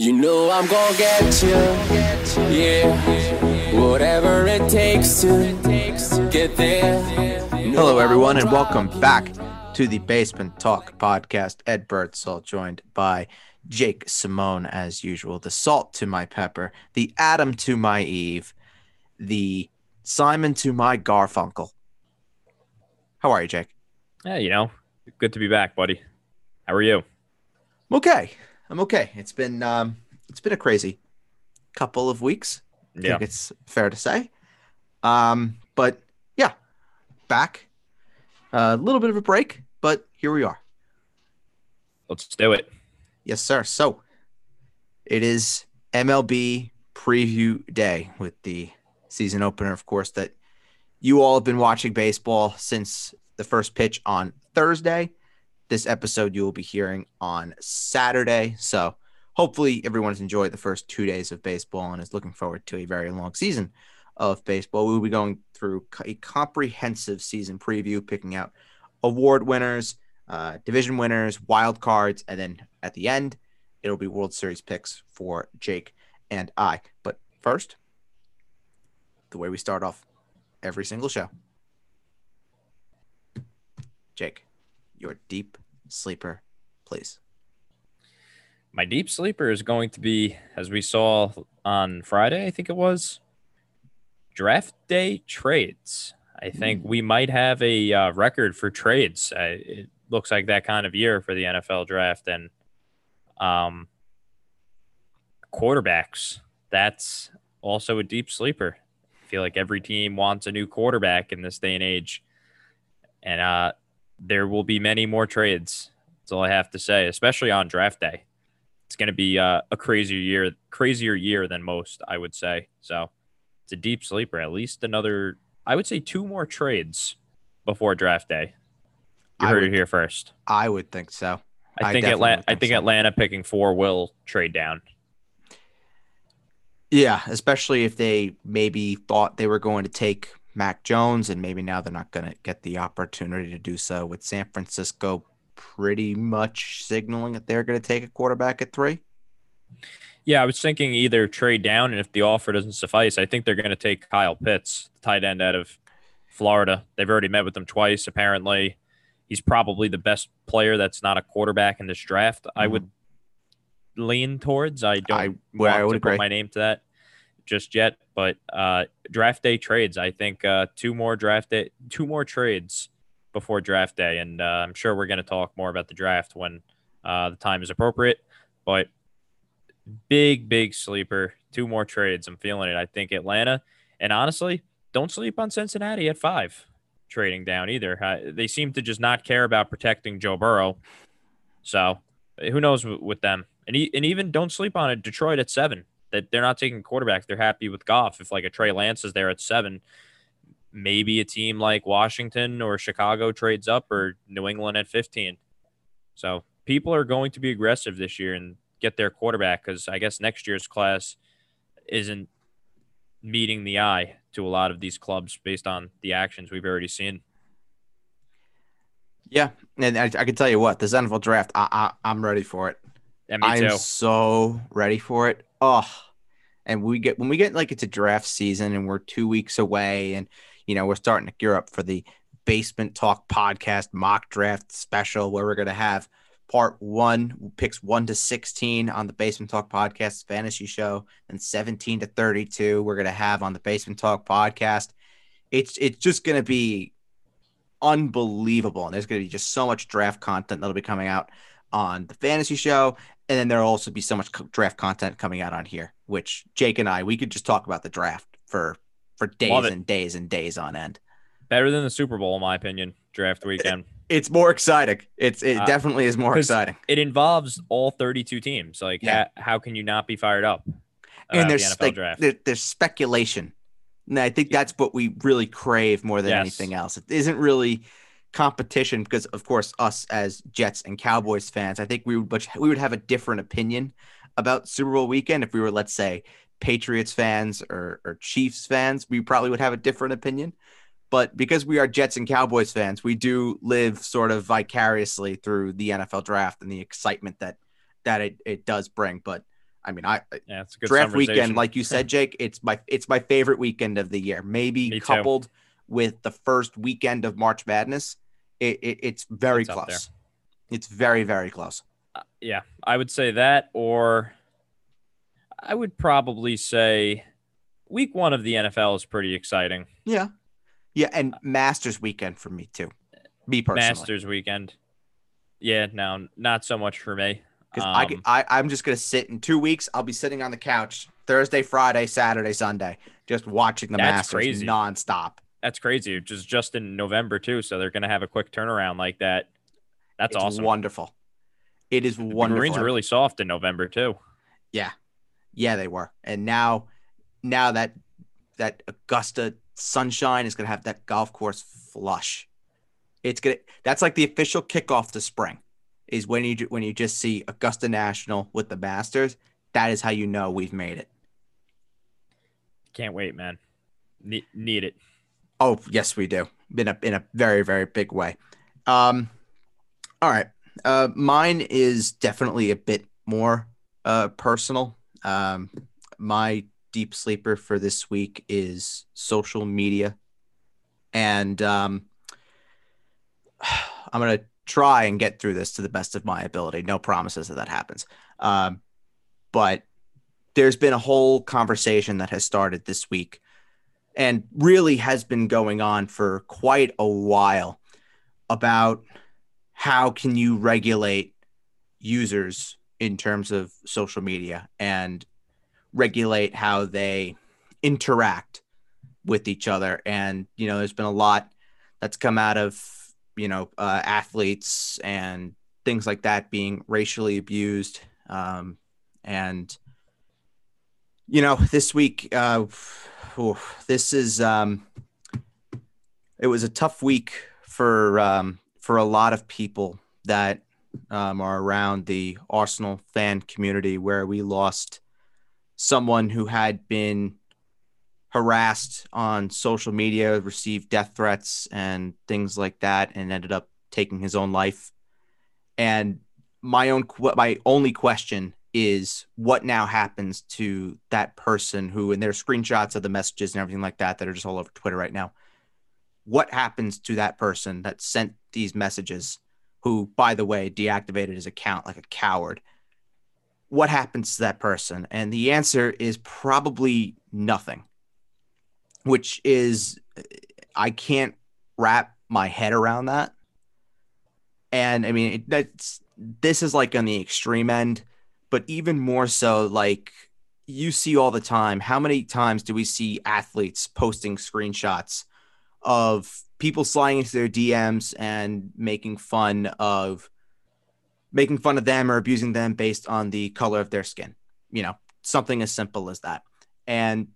You know I'm gonna get you, yeah. Whatever it takes to get there. Hello, everyone, and welcome back to the Basement Talk podcast. Ed Birdsall joined by Jake Simone, as usual. The salt to my pepper, the Adam to my Eve, the Simon to my Garfunkel. How are you, Jake? Yeah, you know, good to be back, buddy. How are you? I'm okay. I'm okay. It's been um, it's been a crazy couple of weeks. I Yeah. think it's fair to say. Um, but yeah, back. A little bit of a break, but here we are. Let's do it. Yes, sir. So it is MLB preview day with the season opener, of course, that you all have been watching baseball since the first pitch on Thursday. This episode you will be hearing on Saturday. So hopefully everyone's enjoyed the first two days of baseball and is looking forward to a very long season of baseball. We will be going through a comprehensive season preview, picking out award winners, uh, division winners, wild cards, and then at the end, it'll be World Series picks for Jake and I. But first, the way we start off every single show. Jake, your deep sleeper, please. My deep sleeper is going to be, as we saw on Friday, I think it was, draft day trades. I think we might have a uh, record for trades. Uh, it looks like that kind of year for the NFL draft and um, quarterbacks. That's also a deep sleeper. I feel like every team wants a new quarterback in this day and age, and uh, there will be many more trades. That's all I have to say, especially on draft day. It's going to be uh, a crazier year, crazier year than most, I would say. So it's a deep sleeper. At least another, I would say, two more trades before draft day. You I heard would- it here first. I would think so. I I think definitely Atlanta. would I think think so. Atlanta picking four will trade down. Yeah, especially if they maybe thought they were going to take Mac Jones, and maybe now they're not going to get the opportunity to do so with San Francisco pretty much signaling that they're going to take a quarterback at three. Yeah, I was thinking either trade down, and if the offer doesn't suffice, I think they're going to take Kyle Pitts, the tight end out of Florida. They've already met with him twice. Apparently, he's probably the best player that's not a quarterback in this draft. I mm-hmm. would lean towards. I don't I- want well, I would put my name to that just yet, but uh, draft day trades. I think uh, two more draft day, two more trades before draft day, and uh, I'm sure we're going to talk more about the draft when uh, the time is appropriate. But big, big sleeper. Two more trades. I'm feeling it. I think Atlanta, and honestly, don't sleep on Cincinnati at five trading down either. They seem to just not care about protecting Joe Burrow. So who knows with, them? And, and even don't sleep on it. Detroit at seven. That they're not taking quarterbacks. They're happy with Goff. If like a Trey Lance is there at seven, maybe a team like Washington or Chicago trades up or New England at 15. So people are going to be aggressive this year and get their quarterback because I guess next year's class isn't meeting the eye to a lot of these clubs based on the actions we've already seen. Yeah, and I, I can tell you what, this NFL draft, I, I, I'm ready for it. Me I'm so ready for it. Oh, and we get when we get like it's a draft season and we're two weeks away, and you know we're starting to gear up for the Basement Talk podcast mock draft special where we're gonna have part one picks one to sixteen on the Basement Talk podcast fantasy show, and seventeen to thirty-two we're gonna have on the Basement Talk podcast. It's it's just gonna be unbelievable, and there's gonna be just so much draft content that'll be coming out on the fantasy show and then there'll also be so much draft content coming out on here which jake and i we could just talk about the draft for for days and days and days on end Better than the Super Bowl, in my opinion, draft weekend. it's more exciting it's it Uh, definitely is more exciting it involves all 32 teams. Like, Yeah. ha- how can you not be fired up? and the there's NFL like there, there's speculation and i think that's what we really crave more than Yes. anything else it isn't really competition because of course us as jets and cowboys fans i think we would we would have a different opinion about super bowl weekend if we were let's say patriots fans or, or chiefs fans we probably would have a different opinion but because we are jets and cowboys fans we do live sort of vicariously through the nfl draft and the excitement that that it, it does bring but I mean, I Yeah, it's a good draft weekend, like you said, Jake, it's my it's my favorite weekend of the year. Maybe Me too. coupled with the first weekend of March Madness, it, it it's very It's close. It's very very close. Uh, yeah, I would say that, or I would probably say week one of the NFL is pretty exciting. Yeah, yeah, and Masters weekend for me too. Me personally, Masters weekend. Yeah, no, not so much for me. because I, Um, could- I I'm just gonna sit in two weeks. I'll be sitting on the couch Thursday, Friday, Saturday, Sunday, just watching the That's Masters crazy. nonstop. That's crazy. Just just in November too, so they're gonna have a quick turnaround like that. That's it's awesome. Wonderful. It is The wonderful. Marines are really soft in November too. Yeah. Yeah, they were. And now now that that Augusta sunshine is gonna have that golf course flush. It's gonna that's like the official kickoff to spring is when you when you just see Augusta National with the Masters. That is how you know we've made it. Can't wait, man. Ne- need it. Oh, yes, we do. In a in a very, very big way. Um all right. Uh mine is definitely a bit more uh personal. Um my deep sleeper for this week is social media. And um I'm gonna try and get through this to the best of my ability. No promises that that happens. Um but there's been a whole conversation that has started this week and really has been going on for quite a while about how can you regulate users in terms of social media and regulate how they interact with each other. And you know there's been a lot that's come out of you know uh, athletes and things like that being racially abused um, and you know this week uh, this is um it was a tough week for um for a lot of people that um, are around the Arsenal fan community where we lost someone who had been harassed on social media, received death threats and things like that, and ended up taking his own life. And my own my only question is what now happens to that person who and there are screenshots of the messages and everything like that that are just all over Twitter right now. What happens to that person that sent these messages who by the way deactivated his account like a coward? What happens to that person? And the answer is probably nothing. Which is I can't wrap my head around that. And I mean, it, that's this is like on the extreme end, but even more so, like you see all the time. How many times do we see athletes posting screenshots of people sliding into their DMs and making fun of making fun of them or abusing them based on the color of their skin? You know, something as simple as that. And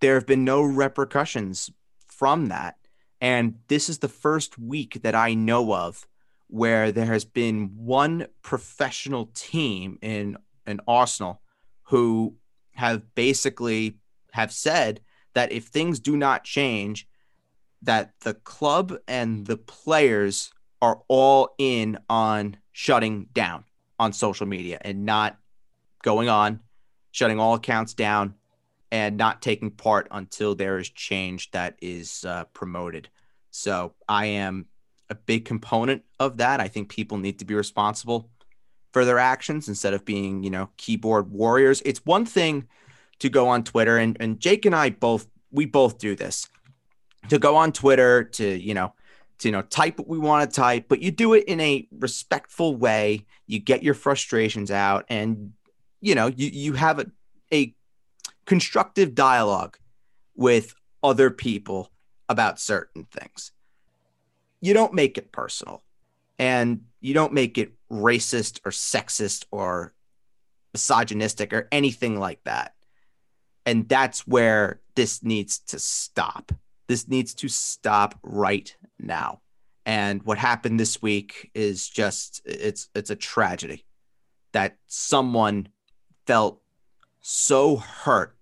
there have been no repercussions from that. And this is the first week that I know of where there has been one professional team in an Arsenal who have basically have said that if things do not change, that the club and the players are all in on shutting down on social media and not going on, shutting all accounts down, and not taking part until there is change that is uh, promoted. So I am a big component of that. I think people need to be responsible for their actions instead of being, you know, keyboard warriors. It's one thing to go on Twitter and, and Jake and I both we both do this. To go on Twitter to, you know, to you know, type what we want to type, but you do it in a respectful way. You get your frustrations out and you know, you you have a, a constructive dialogue with other people about certain things. You don't make it personal and you don't make it racist or sexist or misogynistic or anything like that. And that's where this needs to stop. This needs to stop right now. And what happened this week is just it's it's a tragedy that someone felt so hurt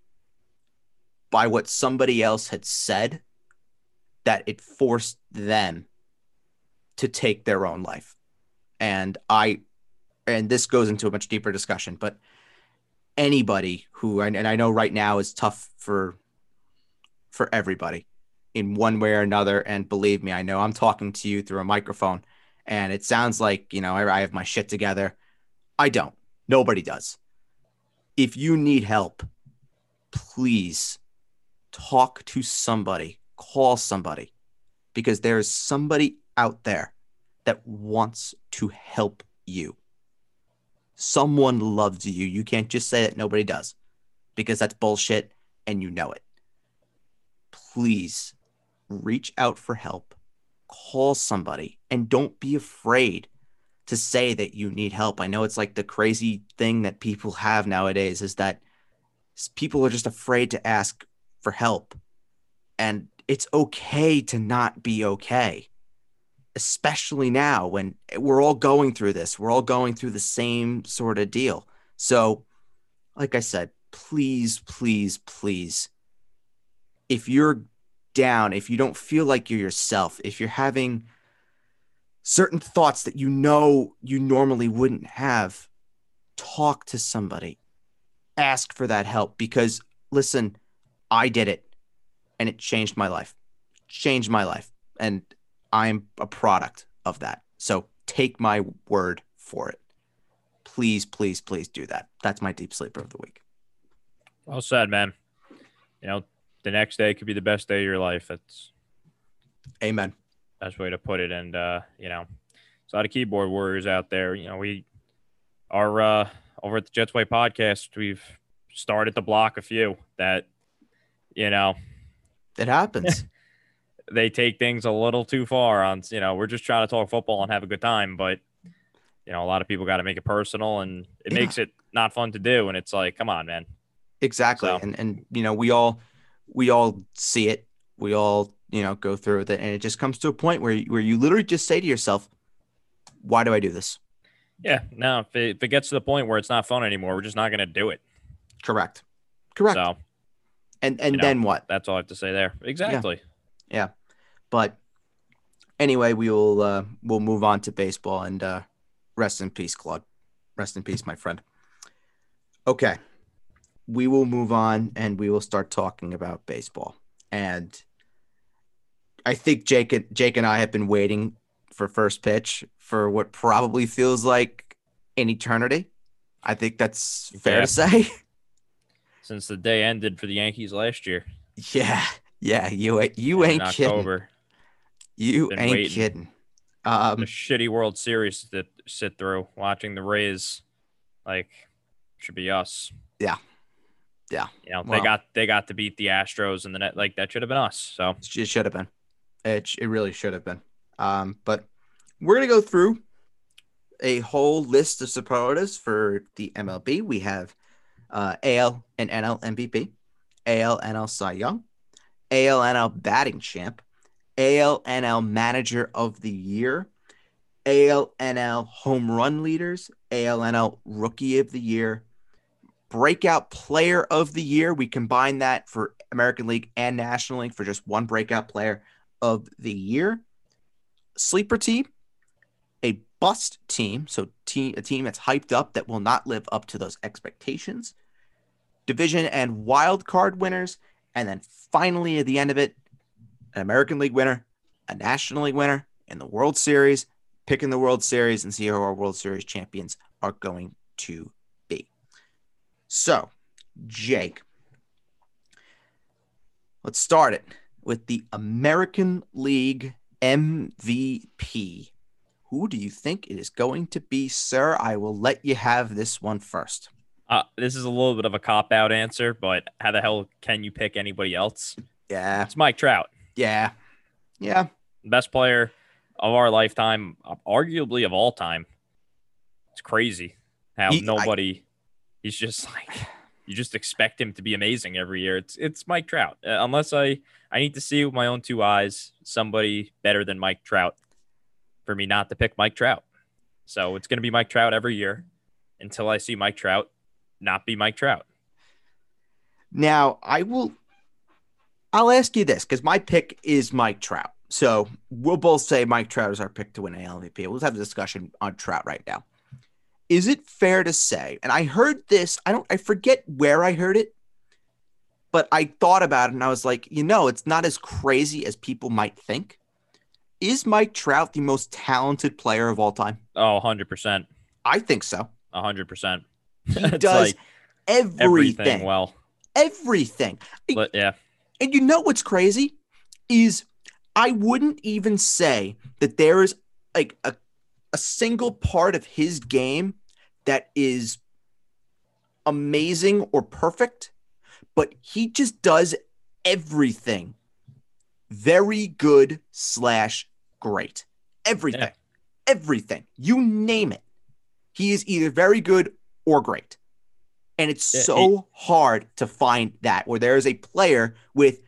by what somebody else had said that it forced them to take their own life. And I, and this goes into a much deeper discussion, but anybody who and I know right now is tough for for everybody in one way or another. And believe me, I know I'm talking to you through a microphone, and it sounds like you know I, I have my shit together. I don't. Nobody does. If you need help, please talk to somebody, call somebody, because there's somebody out there that wants to help you. Someone loves you. You can't just say that nobody does because that's bullshit and you know it. Please reach out for help, call somebody, and don't be afraid to say that you need help. I know it's like the crazy thing that people have nowadays is that people are just afraid to ask for help. And it's okay to not be okay, especially now when we're all going through this. We're all going through the same sort of deal. So, like I said, please, please, please, if you're down, if you don't feel like you're yourself, if you're having certain thoughts that you know you normally wouldn't have, talk to somebody, ask for that help because listen, I did it and it changed my life. Changed my life. And I'm a product of that. So take my word for it. Please, please, please do that. That's my deep sleeper of the week. Well said, man. You know, the next day could be the best day of your life. That's Amen. best way to put it. And uh, you know, there's a lot of keyboard warriors out there. You know, we are uh over at the Jets Way podcast, we've started to block a few that, you know, It happens. they take things a little too far on you know we're just trying to talk football and have a good time but you know a lot of people got to make it personal and it Yeah. makes it not fun to do and it's like come on man exactly. So- And and you know, we all we all see it. We all, you know, go through with it. And it just comes to a point where you, where you literally just say to yourself, why do I do this? yeah no if it, if it gets to the point where it's not fun anymore we're just not going to do it Correct. Correct. so and and you know, then what? that's all i have to say there exactly But anyway, we will uh, we'll move on to baseball and uh, rest in peace, Claude. Rest in peace, my friend. Okay, we will move on and we will start talking about baseball. And I think Jake and Jake and I have been waiting for first pitch for what probably feels like an eternity. I think that's fair Yeah. to say. since the day ended for the yankees last year yeah, yeah, you ain't you in ain't kidding. You Been ain't waiting. kidding. a Um, shitty world series to sit through watching the rays like should be us Yeah. Yeah. you know Well- they got they got to beat the astros and the net like that should have been us so It should have been. It, it really should have been. Um, but we're going to go through a whole list of superlatives for the MLB. We have uh, AL and NL MVP, AL and NL Cy Young, AL NL Batting Champ, ALNL Manager of the Year, ALNL Home Run Leaders, ALNL Rookie of the Year, Breakout Player of the Year. We combine that for American League and National League for just one breakout player of the year. Sleeper team, a bust team, so team a team that's hyped up that will not live up to those expectations. Division and wild card winners, and then finally at the end of it, an American League winner, a National League winner, and the World Series. Picking the World Series and see who our World Series champions are going to be. So, Jake, let's start it with the American League MVP. Who do you think it is going to be, sir? I will let you have this one first. Uh, this is a little bit of a cop out answer, but how the hell can you pick anybody else? Yeah, It's Mike Trout, yeah, yeah. best player of our lifetime, arguably of all time. It's crazy how He- I- nobody. he's just like you just expect him to be amazing every year. It's it's Mike Trout. Uh, unless I I need to see with my own two eyes somebody better than Mike Trout for me not to pick Mike Trout. So it's going to be Mike Trout every year until I see Mike Trout not be Mike Trout. Now, I will. I'll ask you this because my pick is Mike Trout. So we'll both say Mike Trout is our pick to win AL MVP. We'll have a discussion on Trout right now. is it fair to say? And I heard this, I don't I forget where I heard it, but I thought about it and I was like, you know, it's not as crazy as people might think. Is Mike Trout the most talented player of all time? Oh, 100%. I think so. 100%. He does like everything. everything well. everything. But yeah. And you know what's crazy is I wouldn't even say that there is like a, a single part of his game that is amazing or perfect, but he just does everything very good slash great. Everything. Yeah. Everything. You name it. He is either very good or great. And it's Yeah, so hard to find that where there is a player with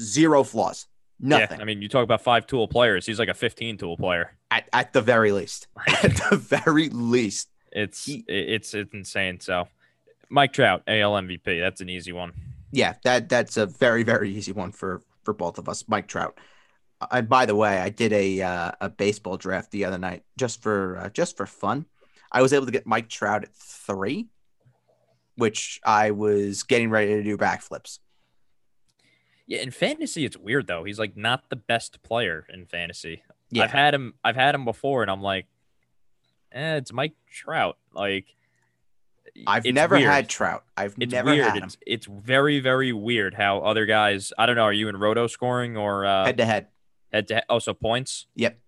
zero flaws. Nothing. Yeah. I mean, you talk about five tool players. He's like a 15 tool player. at, at the very least. At the very least. It's He- it's it's insane. So, Mike Trout, AL MVP. That's an easy one. Yeah, that that's a very very easy one for for both of us. Mike Trout. Uh, And by the way, I did a uh, a baseball draft the other night just for uh, just for fun. I was able to get Mike Trout at three, which I was getting ready to do backflips. Yeah, in fantasy, it's weird though. He's like not the best player in fantasy. Yeah. I've had him. I've had him before, and I'm like, eh, it's Mike Trout. Like, I've never weird. had Trout. I've It's never weird. had him It's it's very very weird how other guys. I don't know. Are you in roto scoring or uh, head to head. head to head? Oh, so points. Yep.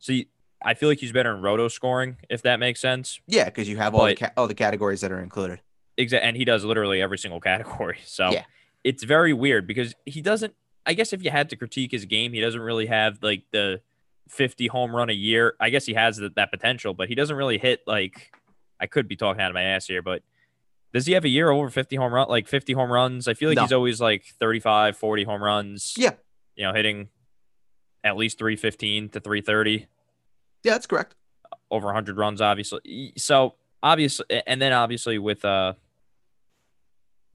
So you, I feel like he's better in roto scoring, if that makes sense. Yeah, because you have all the ca- all the categories that are included. Exactly, and he does literally every single category. So Yeah. it's very weird because he doesn't. I guess if you had to critique his game, he doesn't really have like the 50 home run a year. I guess he has that, that potential, but he doesn't really hit like. I could be talking out of my ass here, but does he have a year over 50 home run like 50 home runs? I feel like No. he's always like 35, 40 home runs. Yeah. You know, hitting at least 315 to 330 Yeah, that's correct. over 100 runs obviously so obviously and then obviously with uh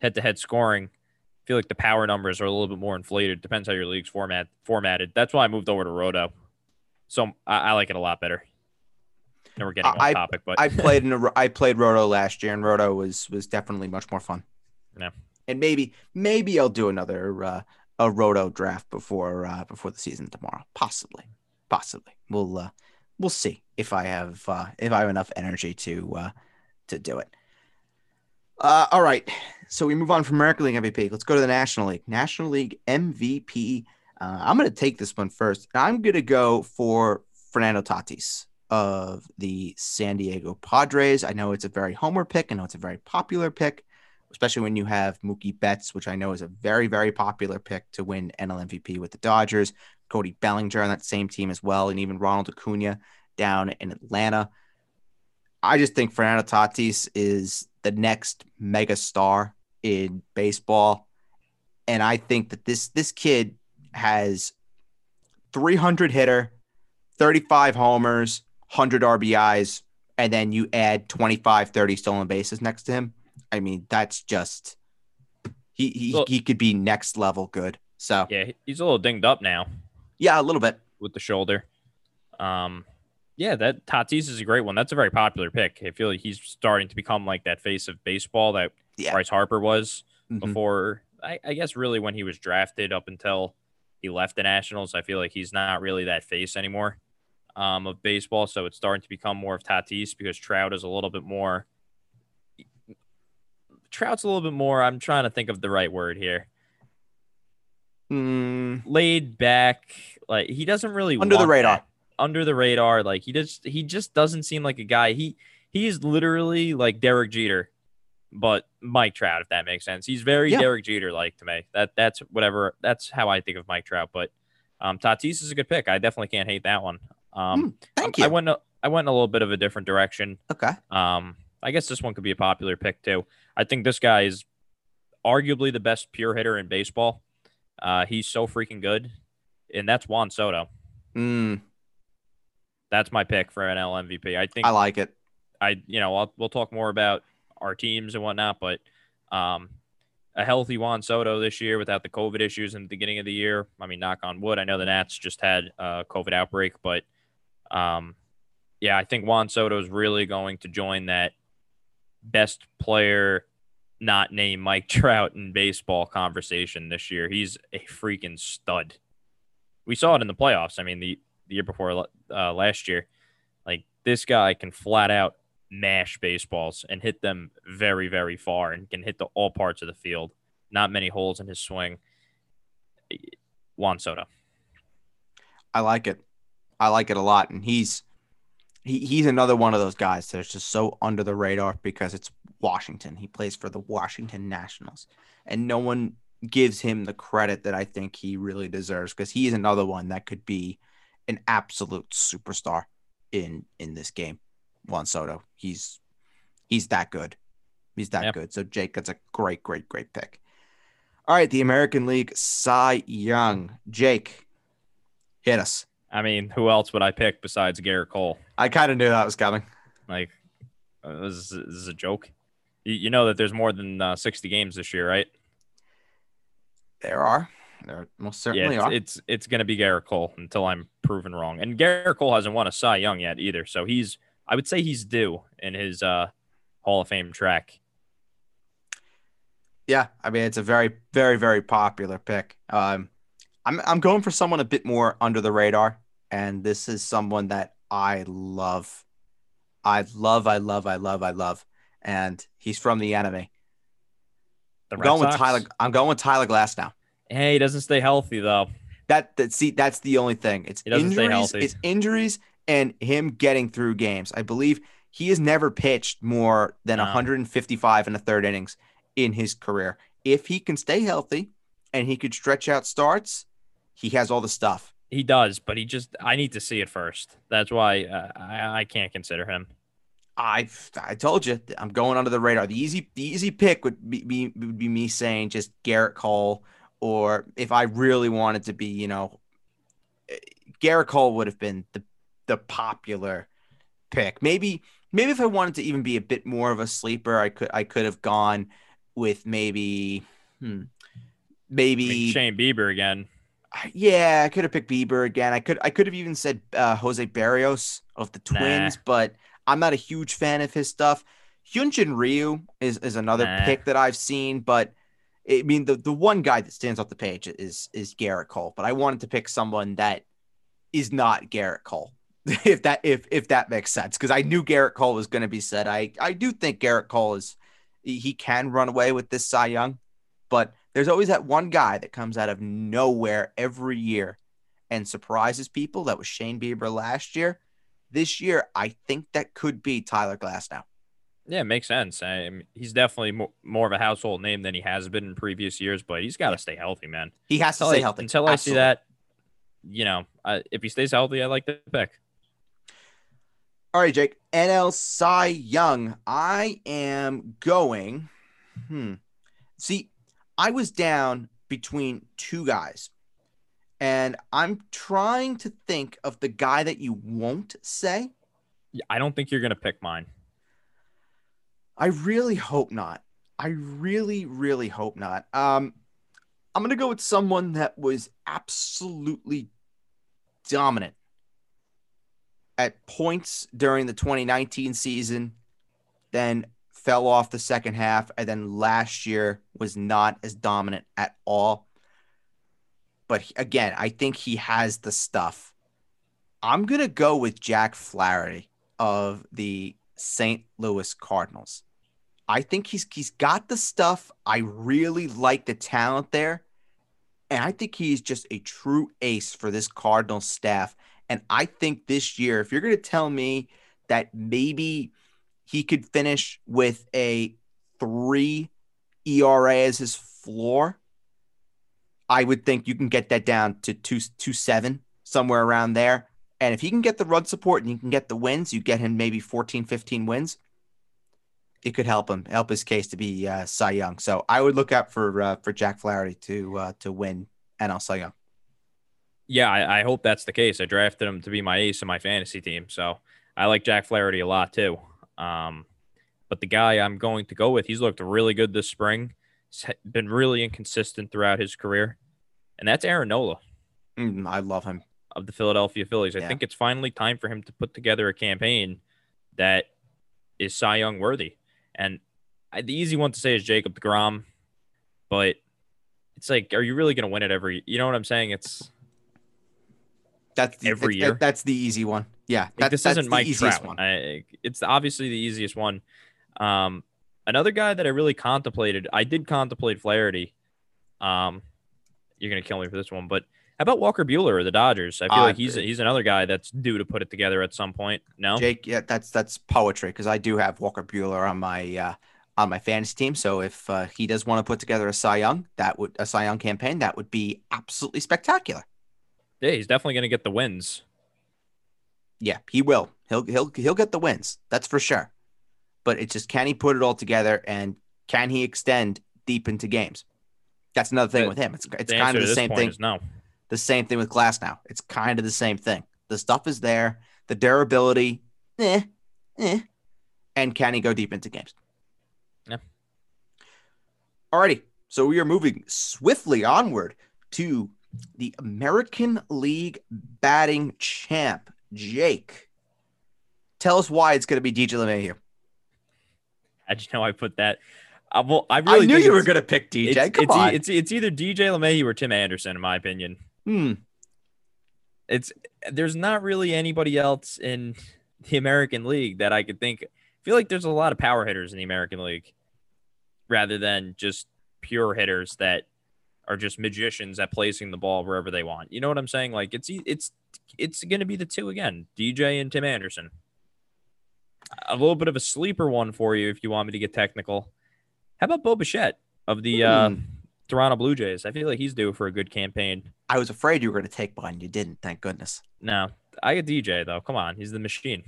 head-to-head scoring i feel like the power numbers are a little bit more inflated depends how your league's format formatted that's why i moved over to roto so i, I like it a lot better now we're getting off I- topic but I played in a I played Roto last year, and Roto was was definitely much more fun. Yeah. And maybe maybe I'll do another uh, a Roto draft before uh, before the season tomorrow. Possibly, possibly. We'll uh, we'll see if I have uh, if I have enough energy to uh, to do it. Uh, all right. So we move on from American League MVP. Let's go to the National League. National League MVP. Uh, I'm going to take this one first. I'm going to go for Fernando Tatis of the San Diego Padres. I know it's a very homer pick. I know it's a very popular pick, especially when you have Mookie Betts, which I know is a very, very popular pick to win NL MVP with the Dodgers. Cody Bellinger on that same team as well, and even Ronald Acuna down in Atlanta. I just think Fernando Tatis is the next mega star in baseball. And I think that this this kid has 300 hitter, 35 homers, 100 RBIs, and then you add 25, 30 stolen bases next to him. I mean, that's just he he, Well- he could be next level good. So yeah he's a little dinged up now yeah, a little bit. with the shoulder um yeah that tatis is a great one that's a very popular pick i feel like he's starting to become like that face of baseball that Yeah. bryce harper was Mhm. before I, I guess really when he was drafted up until he left the Nationals, I feel like he's not really that face anymore um, of baseball. So it's starting to become more of Tatis because Trout is a little bit more. Trout's a little bit more. I'm trying to think of the right word here. Mm, Laid back, like he doesn't really Under the radar. that. Under the radar, like he just he just doesn't seem like a guy. He he's literally like Derek Jeter, but Mike Trout, if that makes sense. He's very Yeah. Derek Jeter like to me. That that's whatever. That's how I think of Mike Trout. But um, Tatis is a good pick. I definitely can't hate that one. Um, thank I, I went a, I went in a little bit of a different direction. okay. Um, I guess this one could be a popular pick too. I think this guy is arguably the best pure hitter in baseball. Uh, he's so freaking good, and that's Juan Soto. Mm, That's my pick for NL MVP. I think I like it. I you know I'll, we'll talk more about our teams and whatnot, but um, a healthy Juan Soto this year without the COVID issues in the beginning of the year. I mean, knock on wood. I know the Nats just had a COVID outbreak, but um, yeah, I think Juan Soto is really going to join that best player not name Mike Trout in baseball conversation this year. He's a freaking stud. We saw it in the playoffs. I mean, the, the year before uh, last year, like this guy can flat out mash baseballs and hit them very, very far and can hit the all parts of the field. Not many holes in his swing. Juan Soto. I like it. I like it a lot. And he's he, he's another one of those guys that's just so under the radar because it's Washington. He plays for the Washington Nationals. And no one gives him the credit that I think he really deserves because he is another one that could be an absolute superstar in in this game. Juan Soto. He's he's that good. He's that yep. good. So Jake, that's a great, great, great pick. All right, the American League Cy Young. Jake, hit us. I mean, who else would I pick besides Gerrit Cole? I kind of knew that was coming. Like, uh, this, is, this is a joke. You, know that there's more than uh, 60 games this year, right? There are. There most certainly yeah, it's, are. It's it's going to be Gerrit Cole until I'm proven wrong. And Gerrit Cole hasn't won a Cy Young yet either, so he's I would say he's due in his uh, Hall of Fame track. Yeah, I mean it's a very, very, very popular pick. Um, I'm I'm going for someone a bit more under the radar, and this is someone that I love. I love, I love, I love, I love, and he's from the enemy. The I'm going with Tyler. I'm going with Tyler Glasnow. Hey, he doesn't stay healthy though. That that see that's the only thing. It's injuries. It's injuries and him getting through games. I believe he has never pitched more than no. 155 in a third innings in his career. If he can stay healthy and he could stretch out starts, he has all the stuff. He does, but he just I need to see it first. That's why uh, I I can't consider him. I I told you I'm going under the radar. The easy the easy pick would be, be would be me saying just Gerrit Cole, or if I really wanted to be, you know, Gerrit Cole would have been the the popular pick. Maybe maybe if I wanted to even be a bit more of a sleeper, I could I could have gone with maybe hmm, maybe Shane Bieber again. Yeah, I could have picked Bieber again. I could I could have even said uh, Jose Berrios of the Twins, nah. but I'm not a huge fan of his stuff. Hyunjin Ryu is is another nah. pick that I've seen, but I mean the the one guy that stands off the page is is Gerrit Cole. But I wanted to pick someone that is not Gerrit Cole, if that if if that makes sense, because I knew Gerrit Cole was going to be said. I I do think Gerrit Cole is he can run away with this Cy Young, but there's always that one guy that comes out of nowhere every year and surprises people. That was Shane Bieber last year. This year, I think that could be Tyler Glasnow. Yeah, it makes sense. I mean, he's definitely more, more of a household name than he has been in previous years, but he's got to stay healthy, man. He has until to stay I, healthy. Until Absolutely. I see that, you know, uh, if he stays healthy, I like the pick. All right, Jake. NL Cy Young. I am going. Hmm. See, I was down between two guys. And I'm trying to think of the guy that you won't say. I don't think you're going to pick mine. I really hope not. I really, really hope not. Um, I'm going to go with someone that was absolutely dominant at points during the 2019 season, then fell off the second half, and then last year was not as dominant at all. But again, I think he has the stuff. I'm going to go with Jack Flaherty of the St. Louis Cardinals. I think he's he's got the stuff. I really like the talent there. And I think he's just a true ace for this Cardinals staff. And I think this year, if you're going to tell me that maybe he could finish with a three ERA as his floor. I would think you can get that down to two two seven somewhere around there. And if he can get the run support and he can get the wins, you get him maybe 14, 15 wins. It could help him, help his case to be uh, Cy Young. So I would look out for uh, for Jack Flaherty to uh, to win NL Cy Young. Yeah, I, I hope that's the case. I drafted him to be my ace in my fantasy team, so I like Jack Flaherty a lot too. Um, but the guy I'm going to go with, he's looked really good this spring. He's been really inconsistent throughout his career, and that's Aaron Nola. Mm, I love him. of the Philadelphia Phillies. I think it's finally time for him to put together a campaign that is Cy Young worthy. And I, the easy one to say is Jacob DeGrom, but it's like, are you really going to win it every? You know what I'm saying? It's That's the, Every that- year? that's the easy one. Yeah, like, that- this that's isn't the Mike easiest Trout. one. I, it's obviously the easiest one. Um, another guy that I really contemplated, I did contemplate Flaherty. Um, you're gonna kill me for this one, but how about Walker Buehler or the Dodgers? I feel I like he's agree. he's another guy that's due to put it together at some point. No, Jake, yeah, that's that's poetry because I do have Walker Buehler on my uh, on my fantasy team. So if uh, he does want to put together a Cy Young, that would a Cy Young campaign, that would be absolutely spectacular. yeah, he's definitely gonna get the wins. Yeah, he will. He'll he'll he'll get the wins. That's for sure. But it's just can he put it all together and can he extend deep into games? That's another thing with him. It's it's kind of the same thing. no. The same thing with Glasnow. It's kind of the same thing. The stuff is there, the durability, eh, eh, and can he go deep into games? Yeah. Alrighty. So we are moving swiftly onward to the American League batting champ, Jake. Tell us why it's going to be DJ LeMahieu. How'd you know I put that? Uh, well, I really I knew you were going to pick DJ. It's, Come it's, on. it's it's either DJ LeMahieu or Tim Anderson, in my opinion. Hmm. it's there's not really anybody else in the American League that I could think. I feel like there's a lot of power hitters in the American League, rather than just pure hitters that are just magicians at placing the ball wherever they want. You know what I'm saying? Like it's it's it's going to be the two again, DJ and Tim Anderson. A little bit of a sleeper one for you if you want me to get technical. How about Bo Bichette of the uh, Hmm. Toronto Blue Jays? I feel like he's due for a good campaign. I was afraid you were going to take one. You didn't. Thank goodness. No, I get DJ though. Come on, he's the machine.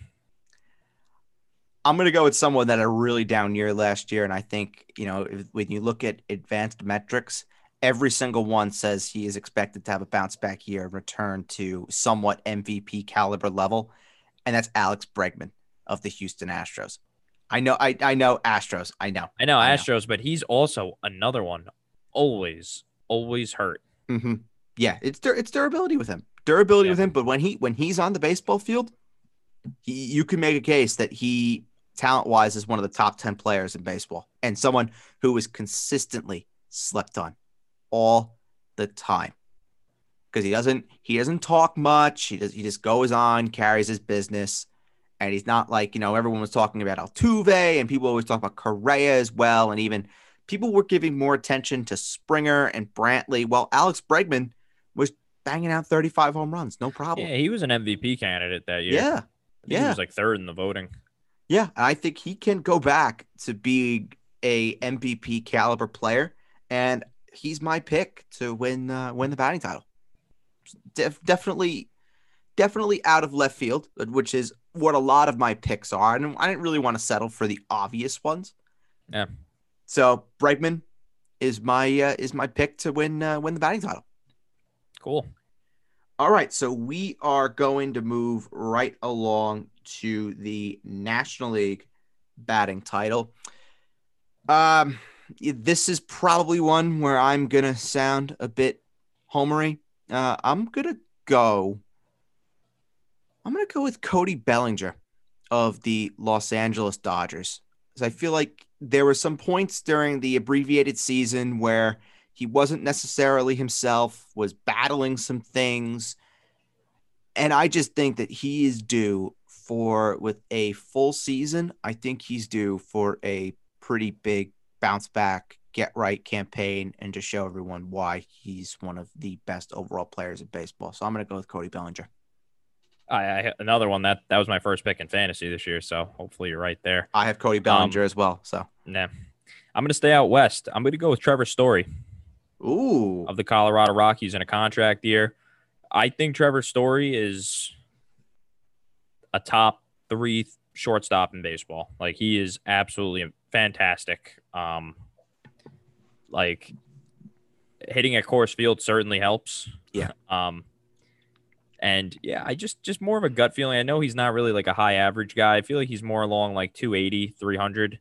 I'm going to go with someone that had a really down year last year. And I think, you know, if, when you look at advanced metrics, every single one says he is expected to have a bounce back year and return to somewhat MVP caliber level. And that's Alex Bregman of the Houston Astros. I know, I, I know Astros. I know. I know I know. Astros, but he's also another one. Always, always hurt. hmm Yeah, it's it's durability with him. Durability Yeah. with him, but when he when he's on the baseball field, he, you can make a case that he talent wise is one of the top 10 players in baseball and someone who is consistently slept on all the time. Because he doesn't he doesn't talk much. He does he just goes on, carries his business. And he's not like, you know, everyone was talking about Altuve and people always talk about Correa as well. And even people were giving more attention to Springer and Brantley. while Alex Bregman was banging out 35 home runs, no problem. Yeah, he was an MVP candidate that year. Yeah. Think He was like third in the voting. Yeah, I think he can go back to being a MVP caliber player, and he's my pick to win uh, win the batting title. Def- definitely, definitely out of left field, which is what a lot of my picks are. And I didn't really want to settle for the obvious ones. Yeah. So Bregman is my uh, is my pick to win uh, win the batting title. Cool. All right, so we are going to move right along to the National League batting title. Um, this is probably one where I'm gonna sound a bit homery. Uh, I'm gonna go. I'm gonna go with Cody Bellinger of the Los Angeles Dodgers, because I feel like there were some points during the abbreviated season where he wasn't necessarily himself, was battling some things. And I just think that he is due for, with a full season, I think he's due for a pretty big bounce back, get right campaign, and to show everyone why he's one of the best overall players in baseball. So I'm going to go with Cody Bellinger. I, I another one that that was my first pick in fantasy this year. So hopefully you're right there. I have Cody Bellinger as well. So, Nah. I'm gonna stay out west. I'm gonna go with Trevor Story ooh, of the Colorado Rockies in a contract year. I think Trevor Story is a top three shortstop in baseball. Like he is absolutely fantastic. Um, like hitting at Coors Field certainly helps. Yeah. Um, and yeah, I just just more of a gut feeling. I know he's not really like a high average guy. I feel like he's more along like 280, 300,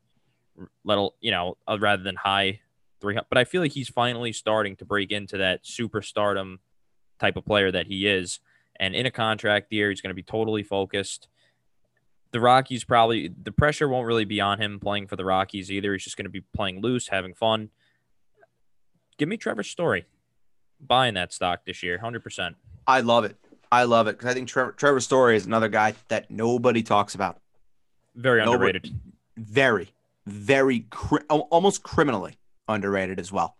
little, you know, uh, rather than high 300. But I feel like he's finally starting to break into that superstardom type of player that he is. and in a contract year, he's going to be totally focused. The Rockies probably the pressure won't really be on him playing for the Rockies either. He's just going to be playing loose, having fun. Give me Trevor Story, buying that stock this year, hundred percent. I love it. I love it because I think Trevor, Trevor Story is another guy that nobody talks about. Very Nobody- underrated. Very, very, cri- almost criminally underrated as well.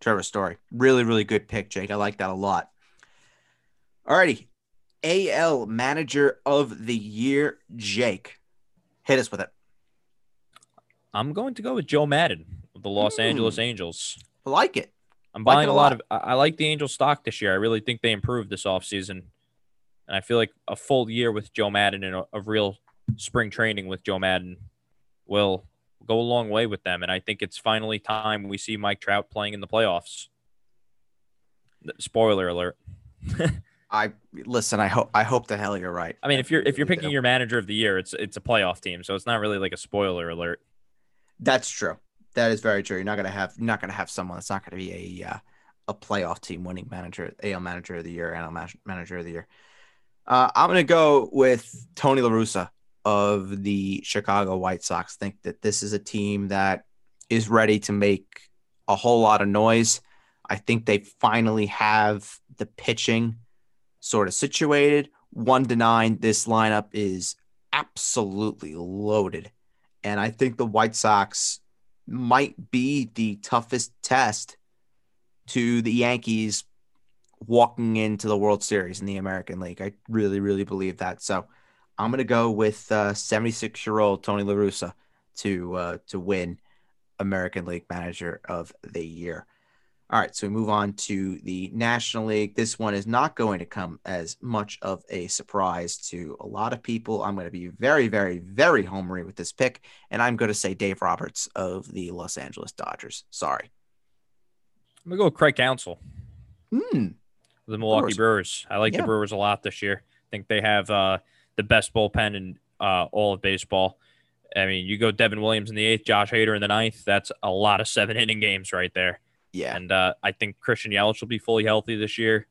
Trevor Story. Really, really good pick, Jake. I like that a lot. Alrighty. AL Manager of the Year, Jake. Hit us with it. I'm going to go with Joe Maddon of the Los Hmm. Angeles Angels. I like it. I'm Like buying a a lot lot. of. I I like the Angels stock this year. I really think they improved this offseason. And I feel like a full year with Joe Maddon and a, a real spring training with Joe Maddon will go a long way with them. And I think it's finally time we see Mike Trout playing in the playoffs. Spoiler alert. I listen. I hope. I hope the hell you're right. I mean, if you're if you're picking your manager of the year, it's it's a playoff team, so it's not really like a spoiler alert. That's true. That is very true. You're not gonna have you're not gonna have someone that's not gonna be a uh, a playoff team winning manager, AL manager of the year, NL manager of the year. Uh, I'm gonna go with Tony La Russa of the Chicago White Sox. Think that this is a team that is ready to make a whole lot of noise. I think they finally have the pitching sort of situated. One to nine, this lineup is absolutely loaded. And I think the White Sox might be the toughest test to the Yankees walking into the World Series in the American League. I really, really believe that. So I'm going to go with 76 year old Tony La Russa to uh, to win American League Manager of the Year. All right, so we move on to the National League. This one is not going to come as much of a surprise to a lot of people. I'm going to be very, very, very homery with this pick, and I'm going to say Dave Roberts of the Los Angeles Dodgers. Sorry. I'm gonna go with Craig Counsell. Hmm. The Milwaukee Brewers. Brewers. I like Yeah. the Brewers a lot this year. I think they have uh, the best bullpen in uh, all of baseball. I mean, you go Devin Williams in the eighth, Josh Hader in the ninth. That's a lot of seven inning games right there. Yeah. And uh, I think Christian Yelich will be fully healthy this year.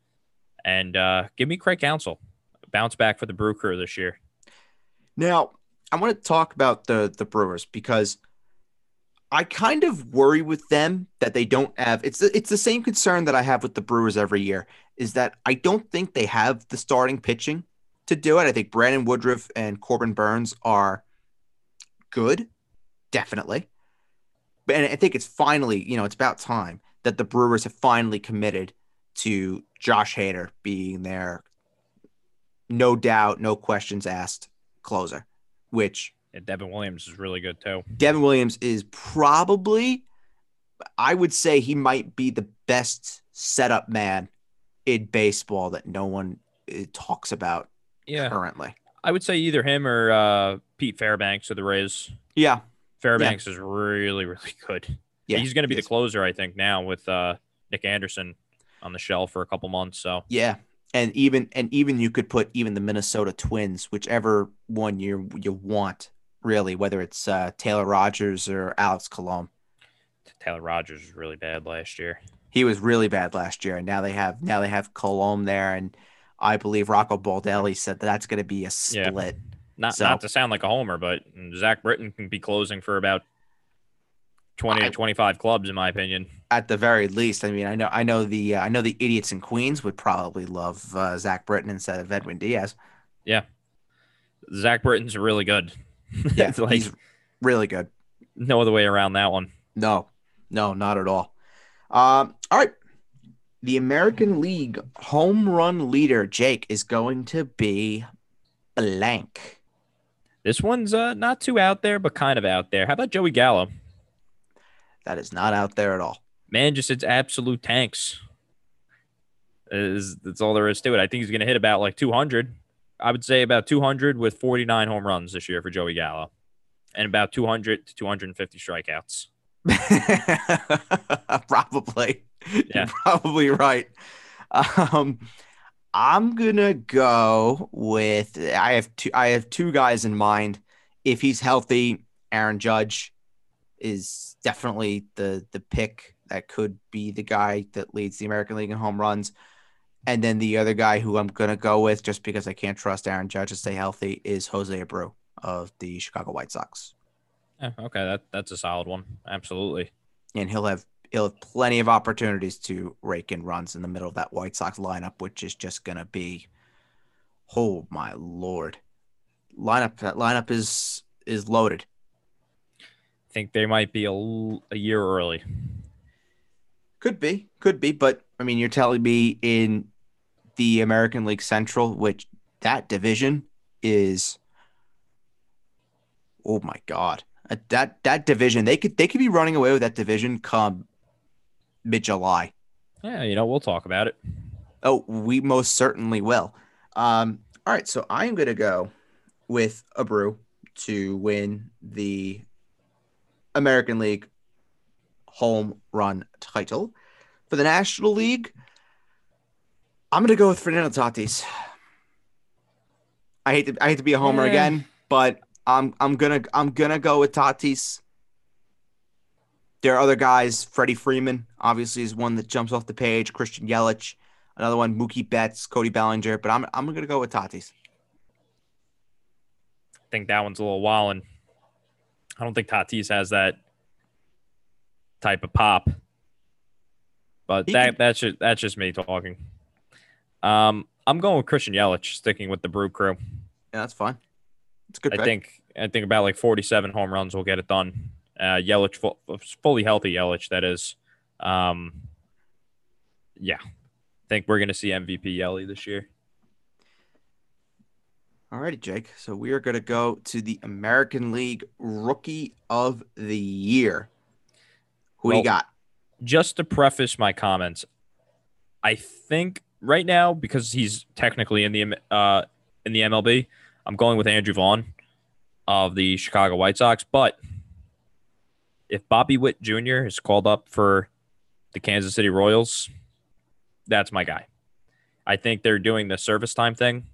And uh, give me Craig Counsell. Bounce back for the Brew Crew this year. Now, I want to talk about the the Brewers because I kind of worry with them that they don't have it's it's the same concern that I have with the Brewers every year is that I don't think they have the starting pitching to do it. I think Brandon Woodruff and Corbin Burnes are good, definitely. And I think it's finally, you know, it's about time that the Brewers have finally committed to Josh Hader being their no doubt, no questions asked closer, which And Devin Williams is really good too. Devin Williams is probably, I would say he might be the best setup man in baseball that no one uh, talks about Yeah. currently. I would say either him or uh, Pete Fairbanks of the Rays. Yeah. Fairbanks is really, really good. Yeah. He's going to be the closer, I think, now with uh, Nick Anderson on the shelf for a couple months. So Yeah. And even and even you could put even the Minnesota Twins, whichever one you you want, really, whether it's uh, Taylor Rogers or Alex Colomé. Taylor Rogers was really bad last year. He was really bad last year, and now they have now they have Colomé there, and I believe Rocco Baldelli said that that's going to be a split. Yeah. Not So- not to sound like a homer, but Zack Britton can be closing for about twenty I- to twenty five clubs, in my opinion. at the very least. I mean, I know, I know the, uh, I know the idiots in Queens would probably love uh, Zack Britton instead of Edwin Diaz. Yeah, Zack Britton's really good. Yeah, like he's really good. no other way around that one. No, no, not at all. Um, all right, the American League home run leader Jake is going to be blank. This one's uh, not too out there, but kind of out there. How about Joey Gallo? That is not out there at all. Man, just it's absolute tanks. Is that's all there is to it. I think he's going to hit about like 200. I would say about 200 with 49 home runs this year for Joey Gallo, and about 200 to 250 strikeouts. probably. Yeah. You're probably right. Um, I'm gonna go with I have two I have two guys in mind. If he's healthy, Aaron Judge is definitely the the pick that could be the guy that leads the American League in home runs. And then the other guy who I'm gonna go with, just because I can't trust Aaron Judge to stay healthy, is Jose Abreu of the Chicago White Sox. Yeah, okay, that that's a solid one. Absolutely. And he'll have he'll have plenty of opportunities to rake in runs in the middle of that White Sox lineup, which is just gonna be, oh my lord, lineup that lineup is is loaded. I think they might be a, l- a year early. Could be, could be, but I mean, you're telling me in the American League Central, which that division is, oh my god, Uh, that that division they could they could be running away with that division come mid July. Yeah, you know, we'll talk about it. Oh, we most certainly will. Um, all right, so I'm gonna go with Abreu to win the American League home run title. For the National League, I'm gonna go with Fernando Tatis. I hate to I hate to be a homer Yeah. again, but I'm I'm gonna I'm gonna go with Tatis. There are other guys. Freddie Freeman obviously is one that jumps off the page. Christian Yelich, another one. Mookie Betts, Cody Bellinger, but I'm I'm gonna go with Tatis. I think that one's a little wildin'. I don't think Tatis has that type of pop. But He that could- that's just that's just me talking. Um, I'm going with Christian Yelich, sticking with the Brew Crew. Yeah, that's fine. It's good. I pick. think I think about like 47 home runs will get it done. Uh, Yelich, full, fully healthy Yelich, that is. Um, yeah, I think we're gonna see MVP Yelly this year. Alrighty, Jake. So we are gonna go to the American League Rookie of the Year. Who do you got? just to preface my comments, I think right now because he's technically in the uh in the MLB, I'm going with Andrew Vaughn of the Chicago White Sox. But if Bobby Witt Jr. is called up for the Kansas City Royals, that's my guy. I think they're doing the service time thing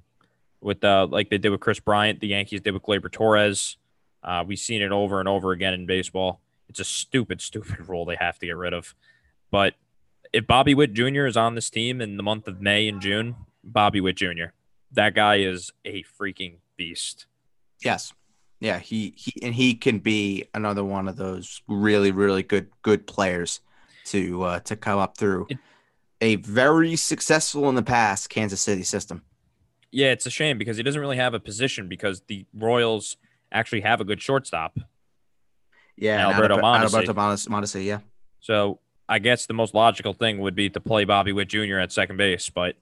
with uh like they did with Kris Bryant, the Yankees did with Gleyber Torres. Uh, we've seen it over and over again in baseball. It's a stupid, stupid rule they have to get rid of. But if Bobby Witt Jr. is on this team in the month of May and June, Bobby Witt Jr. That guy is a freaking beast. Yes. Yeah, he, he and he can be another one of those really, really good good players to uh, to come up through It- a very successful in the past Kansas City system. Yeah, it's a shame because he doesn't really have a position because the Royals actually have a good shortstop. Yeah, Alberto Mondesi. Alberto Mondesi, yeah. So I guess the most logical thing would be to play Bobby Witt Jr. at second base, but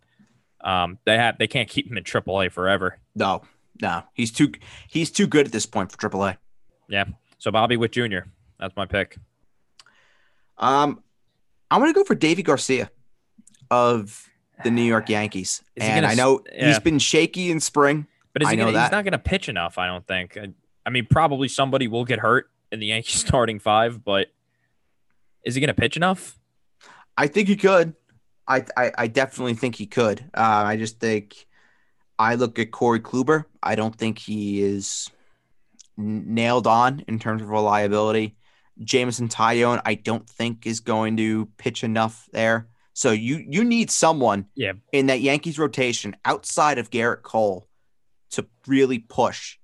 um, they have they can't keep him in AAA forever. No, no, he's too he's too good at this point for AAA. Yeah, so Bobby Witt Jr. That's my pick. Um, I'm gonna go for Deivi Garcia of the New York Yankees, Is and gonna I know yeah. he's been shaky in spring. But is I he know gonna, that. he's not going to pitch enough? I don't think. I, I mean, probably somebody will get hurt in the Yankees starting five, but is he going to pitch enough? I think he could. I I, I definitely think he could. Uh, I just think I look at Corey Kluber. I don't think he is nailed on in terms of reliability. Jameson Taillon, I don't think is going to pitch enough there. So you you need someone Yeah. in that Yankees rotation outside of Gerrit Cole to really push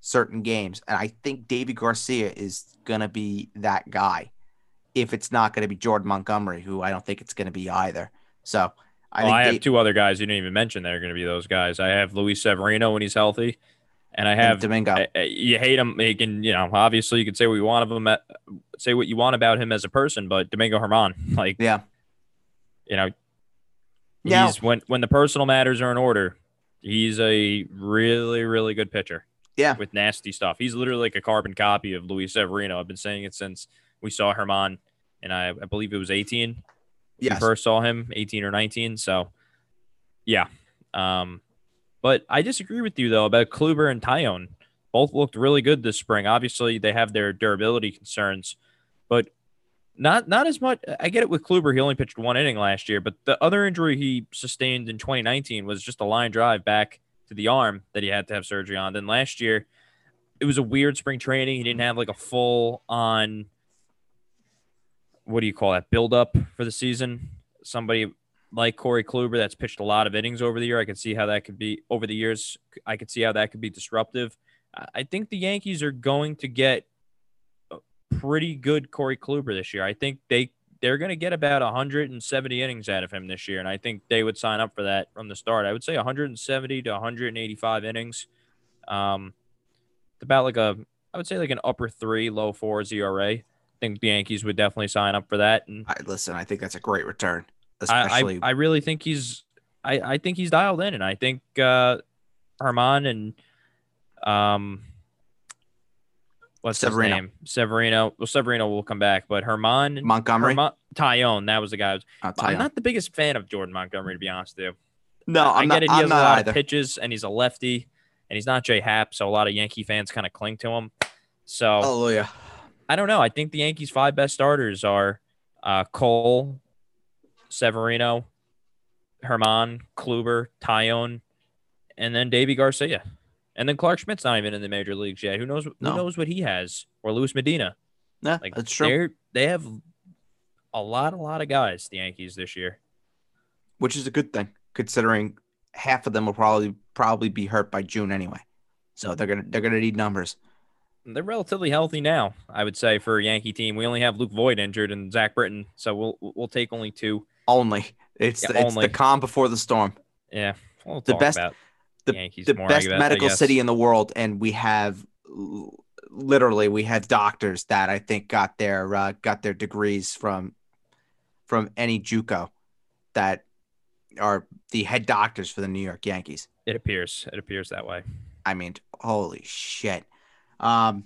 certain games. And I think Deivi Garcia is gonna be that guy. If it's not gonna be Jordan Montgomery, who I don't think it's gonna be either. So I well, I have two other guys you didn't even mention that are going to be those guys. I have Luis Severino when he's healthy, and I have Domingo. I- I- you hate him. He can, you know, obviously you can say what you want of him, at, say what you want about him as a person, but Domingo Germán, like, yeah. you know, Now- he's when when the personal matters are in order, he's a really really good pitcher. Yeah. with nasty stuff. He's literally like a carbon copy of Luis Severino. I've been saying it since we saw Germán, and I, I believe it was 18. We first saw him 18 or 19. So, yeah. Um, but I disagree with you though about Kluber and Taillon. Both looked really good this spring. Obviously, they have their durability concerns, but not not as much. I get it with Kluber. He only pitched one inning last year, but the other injury he sustained in 2019 was just a line drive back to the arm that he had to have surgery on. Then last year, it was a weird spring training. He didn't have like a full on what do you call that build up for the season? Somebody like Corey Kluber that's pitched a lot of innings over the year. I could see how that could be over the years. I could see how that could be disruptive. I think the Yankees are going to get a pretty good Corey Kluber this year. I think they they're going to get about 170 innings out of him this year, and I think they would sign up for that from the start. I would say 170 to 185 innings. Um, about like a I would say like an upper three, low four ERA. I think the Yankees would definitely sign up for that. And I, listen, I think that's a great return. I, Especially, I, I really think he's I, I think he's dialed in, and I think uh, Germán and um, what's Severino. his name? Severino. Well, Severino will come back, but Germán Montgomery. Germán, Taillon, that was the guy. who was- I'll tell I'm not the biggest fan of Jordan Montgomery, to be honest with you. no, I I'm get not. it. He I'm has a lot either. of pitches, and he's a lefty, and he's not J.A. Happ, so a lot of Yankee fans kind of cling to him. So Hallelujah. I don't know. I think the Yankees' five best starters are uh, Cole, Severino, Germán, Kluber, Taillon, and then Deivi Garcia. And then Clarke Schmidt's not even in the major leagues yet. Who knows? Who No. knows what he has? Or Luis Medina. Yeah, Like that's true. they have a lot, a lot of guys. The Yankees this year. Which is a good thing, considering half of them will probably probably be hurt by June anyway. So they're gonna they're gonna need numbers. They're relatively healthy now, I would say, for a Yankee team. We only have Luke Voit injured and Zack Britton, so we'll we'll take only two. Only it's Yeah, the, it's only. the calm before the storm. Yeah, we'll The best- the, Yankees the best guess- medical city in the world, and we have literally we have doctors that I think got their uh, got their degrees from from any JUCO that are the head doctors for the New York Yankees. It appears. It appears that way. I mean, holy shit. Um,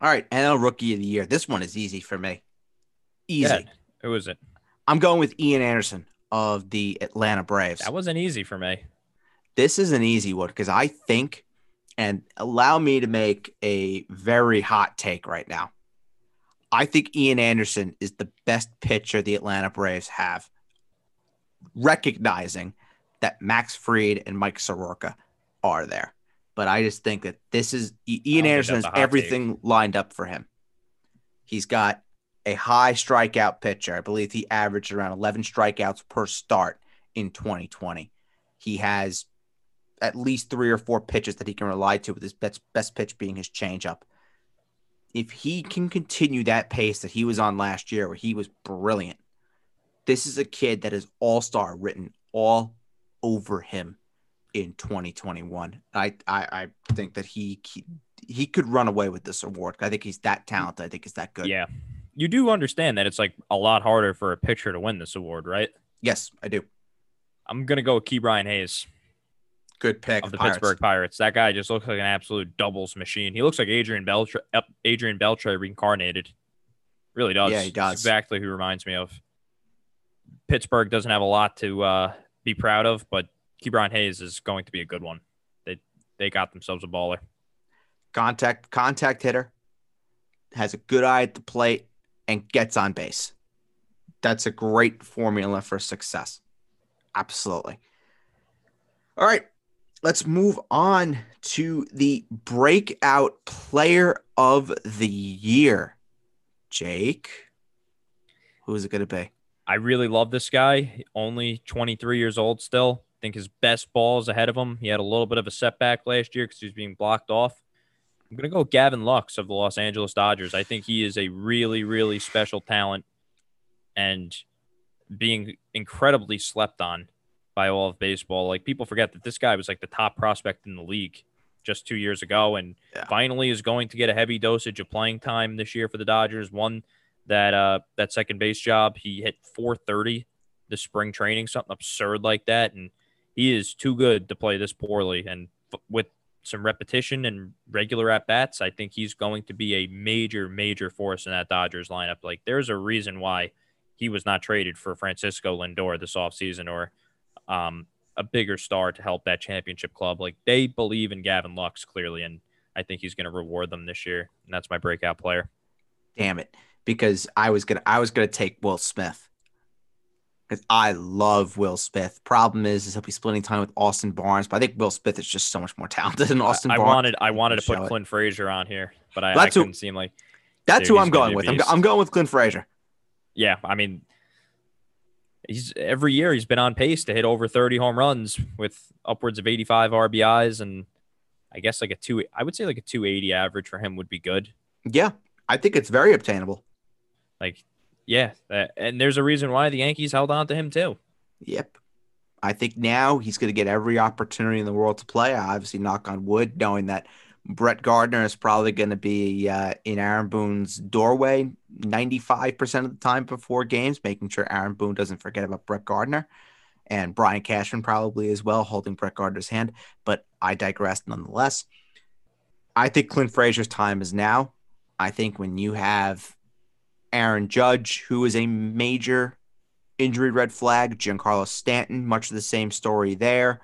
all right, NL Rookie of the Year. This one is easy for me. Easy. Yeah. Who is it? I'm going with Ian Anderson of the Atlanta Braves. That wasn't easy for me. this is an easy one because I think, and allow me to make a very hot take right now. I think Ian Anderson is the best pitcher the Atlanta Braves have, recognizing that Max Fried and Mike Soroka are there. But I just think that this is Ian Anderson has everything lined up for him. He's got a high strikeout pitcher. I believe he averaged around 11 strikeouts per start in 2020. He has at least three or four pitches that he can rely to, with his best best pitch being his changeup. If he can continue that pace that he was on last year, where he was brilliant, this is a kid that is all star written all over him in 2021. I, I I think that he he, he could run away with this award. I think he's that talented. I think he's that good. Yeah. You do understand that it's like a lot harder for a pitcher to win this award, right? Yes, I do. I'm gonna go with Ke'Bryan Hayes Good pick of the Pirates. Pittsburgh Pirates. That guy just looks like an absolute doubles machine. He looks like Adrian Beltre, Adrian Beltre reincarnated. Really does. Yeah, he does. Exactly who he reminds me of. Pittsburgh doesn't have a lot to uh, be proud of, but Ke'Bryan Hayes is going to be a good one. They they got themselves a baller. contact contact hitter, has a good eye at the plate, and gets on base. That's a great formula for success. Absolutely. All right, let's move on to the breakout player of the year. Jake, who is it going to be? I really love this guy. Only 23 years old still. Think his best ball is ahead of him. He had a little bit of a setback last year because he was being blocked off. I'm going to go Gavin Lux of the Los Angeles Dodgers. I think he is a really, really special talent and being incredibly slept on by all of baseball. Like people forget that this guy was like the top prospect in the league just two years ago and Yeah. finally is going to get a heavy dosage of playing time this year for the Dodgers. Won that uh that second base job. He hit 430 the spring training, something absurd like that. And he is too good to play this poorly. And f- with some repetition and regular at bats, I think he's going to be a major, major force in that Dodgers lineup. Like there's a reason why he was not traded for Francisco Lindor this offseason or um, a bigger star to help that championship club. Like they believe in Gavin Lux clearly, and I think he's going to reward them this year. And that's my breakout player. Damn it, because I was gonna I was gonna take Will Smith. Because I love Will Smith. Problem is, is he'll be splitting time with Austin Barnes, but I think Will Smith is just so much more talented than Austin I Barnes. wanted I wanted to put it. Clint Frazier on here, but I, I That's who- couldn't seem like That's Dude, who I'm going with. I'm. I'm going with Clint Frazier. yeah. I mean, he's every year he's been on pace to hit over 30 home runs with upwards of 85 RBIs and I guess like a two I would say like a 280 average for him would be good. Yeah, I think it's very obtainable. Like yeah, that, and there's a reason why the Yankees held on to him too. Yep. I think now he's going to get every opportunity in the world to play. I obviously knock on wood, knowing that Brett Gardner is probably going to be uh, in Aaron Boone's doorway 95% of the time before games, making sure Aaron Boone doesn't forget about Brett Gardner. And Brian Cashman probably as well, holding Brett Gardner's hand. But I digress nonetheless. I think Clint Frazier's time is now. I think when you have Aaron Judge, who is a major injury red flag, Giancarlo Stanton, much of the same story there.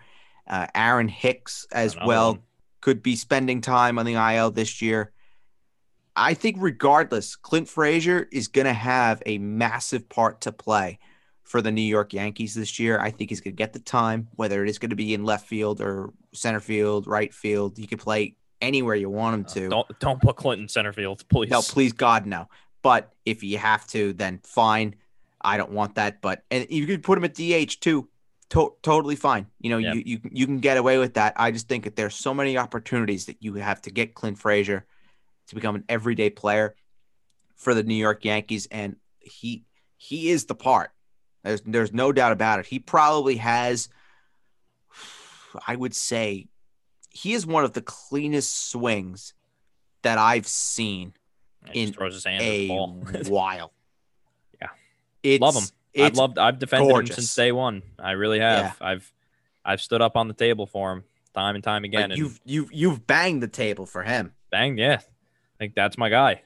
Uh, Aaron Hicks as well. One could be spending time on the IL this year. I think, regardless, Clint Frazier is going to have a massive part to play for the New York Yankees this year. I think he's going to get the time, whether it is going to be in left field or center field, right field. He could play anywhere you want him to. Uh, don't don't put Clinton center field, please. No, please, God, no. But if you have to, then fine. I don't want that. But and you could put him at DH too to- totally fine. You know, yep. you, you you can get away with that. I just think that there's so many opportunities that you have to get Clint Frazier to become an everyday player for the New York Yankees, and he he is the part. There's there's no doubt about it. He probably has, I would say, he is one of the cleanest swings that I've seen in a while. Yeah, it's, love him. I've loved. I've defended gorgeous. him since day one. I really have. Yeah. I've I've stood up on the table for him time and time again. Like you've you've you've banged the table for him. Banged, yeah. Like that's my guy.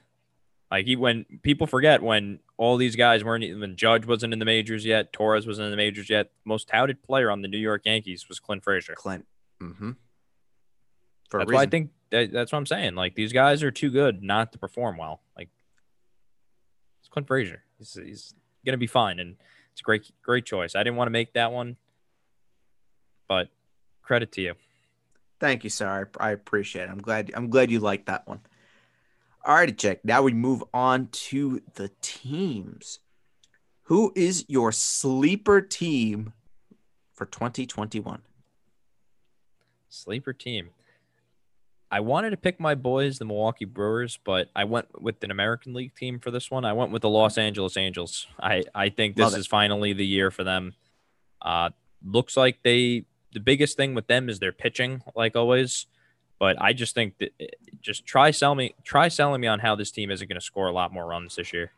Like he when people forget when all these guys weren't even Judge wasn't in the majors yet, Torres wasn't in the majors yet. Most touted player on the New York Yankees was Clint Frazier. Clint. Mm-hmm. For that's why I think that, that's what I'm saying. Like these guys are too good not to perform well. Like it's Clint Frazier. He's, he's going to be fine. And it's a great, great choice. I didn't want to make that one, but credit to you. Thank you, sir. I I appreciate it. I'm glad. I'm glad you liked that one. All right, Jack. Now we move on to the teams. Who is your sleeper team for 2021? Sleeper team. I wanted to pick my boys, the Milwaukee Brewers, but I went with an American League team for this one. I went with the Los Angeles Angels. I, I think this is finally the year for them. Uh, looks like they the biggest thing with them is their pitching, like always. But I just think that eh, just try sell me try selling me on how this team isn't going to score a lot more runs this year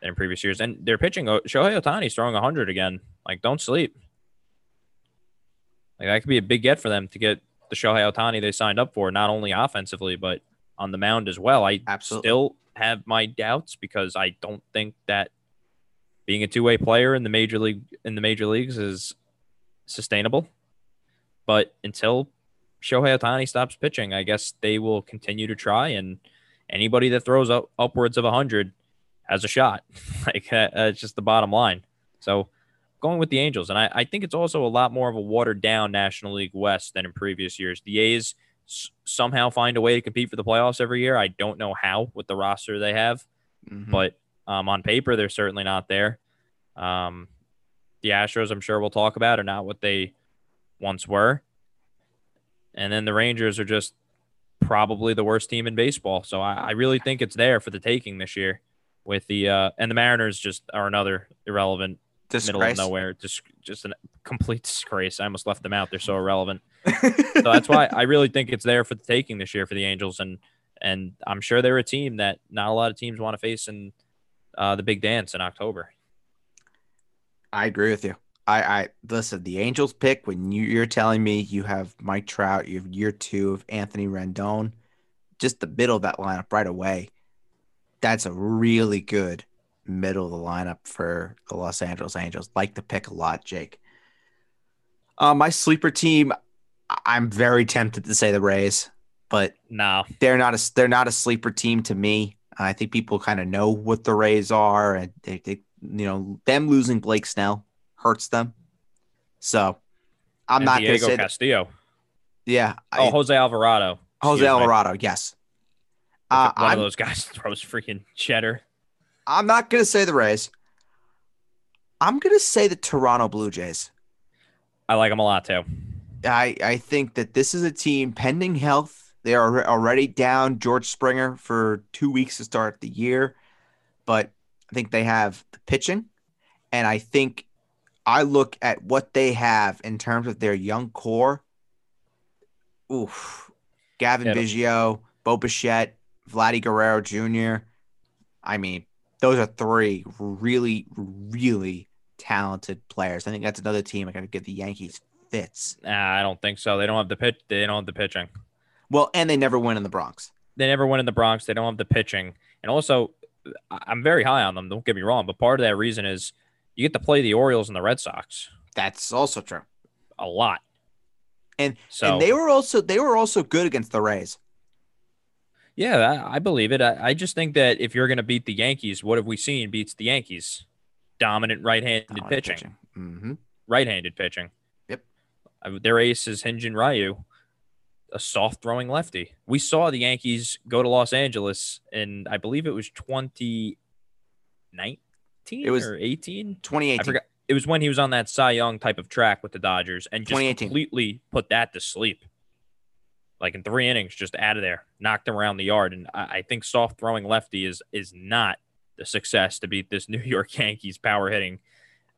than in previous years. And they're pitching, oh, Shohei Ohtani's throwing 100 again. Like, don't sleep. Like that could be a big get for them to get the Shohei Ohtani they signed up for, not only offensively, but on the mound as well. I Absolutely. still have my doubts because I don't think that being a two-way player in the major league in the major leagues is sustainable. But until Shohei Ohtani stops pitching, I guess they will continue to try, and anybody that throws up upwards of hundred has a shot. like it's just the bottom line. So going with the Angels. And I, I think it's also a lot more of a watered down National League West than in previous years. The A's s- somehow find a way to compete for the playoffs every year. I don't know how with the roster they have, mm-hmm. but um, on paper, they're certainly not there. Um, the Astros, I'm sure we'll talk about, are not what they once were. And then the Rangers are just probably the worst team in baseball. So I, I really think it's there for the taking this year. With the uh, and the Mariners just are another irrelevant disgrace. middle of nowhere. Just just a complete disgrace. I almost left them out. They're so irrelevant. so that's why I really think it's there for the taking this year for the Angels, and and I'm sure they're a team that not a lot of teams want to face in uh, the big dance in October. I agree with you. I, I listen. The Angels pick when you, you're telling me you have Mike Trout, you have year two of Anthony Rendon, just the middle of that lineup right away. That's a really good middle of the lineup for the Los Angeles Angels. Like the pick a lot, Jake. Uh, my sleeper team, I'm very tempted to say the Rays, but no, they're not a they're not a sleeper team to me. I think people kind of know what the Rays are, and they, they, you know, them losing Blake Snell hurts them. So I'm and not going to say Castillo. That. Yeah. Oh, I, Jose Alvarado. Jose Alvarado. Yes. Uh, one I'm, of those guys throws freaking cheddar. I'm not going to say the Rays. I'm gonna say the Toronto Blue Jays. I like them a lot too. I I think that this is a team pending health. They are already down George Springer for two weeks to start the year, but I think they have the pitching, and I think I look at what they have in terms of their young core. Oof, Cavan. Biggio, Bo Bichette, Vladdy Guerrero Jr. I mean, those are three really, really talented players. I think that's another team I got to give the Yankees fits. Nah, I don't think so. They don't have the pitch. They don't have the pitching. Well, and they never win in the Bronx. They never win in the Bronx. They don't have the pitching, and also, I'm very high on them. Don't get me wrong, but part of that reason is you get to play the Orioles and the Red Sox That's also true. a lot. And So and they were also they were also good against the Rays. Yeah, I, I believe it. I, I just think that if you're going to beat the Yankees, what have we seen beats the Yankees? Dominant right-handed Dominant pitching, hmm right-handed pitching. Yep. Uh, Their ace is Hyun-jin Ryu, a soft-throwing lefty. We saw the Yankees go to Los Angeles, and I believe it was 2019 It was or 18. 2018. I forgot. It was when he was on that Cy Young type of track with the Dodgers and just completely put that to sleep. Like in three innings, just out of there, knocked him around the yard. And I, I think soft throwing lefty is is not the success to beat this New York Yankees power hitting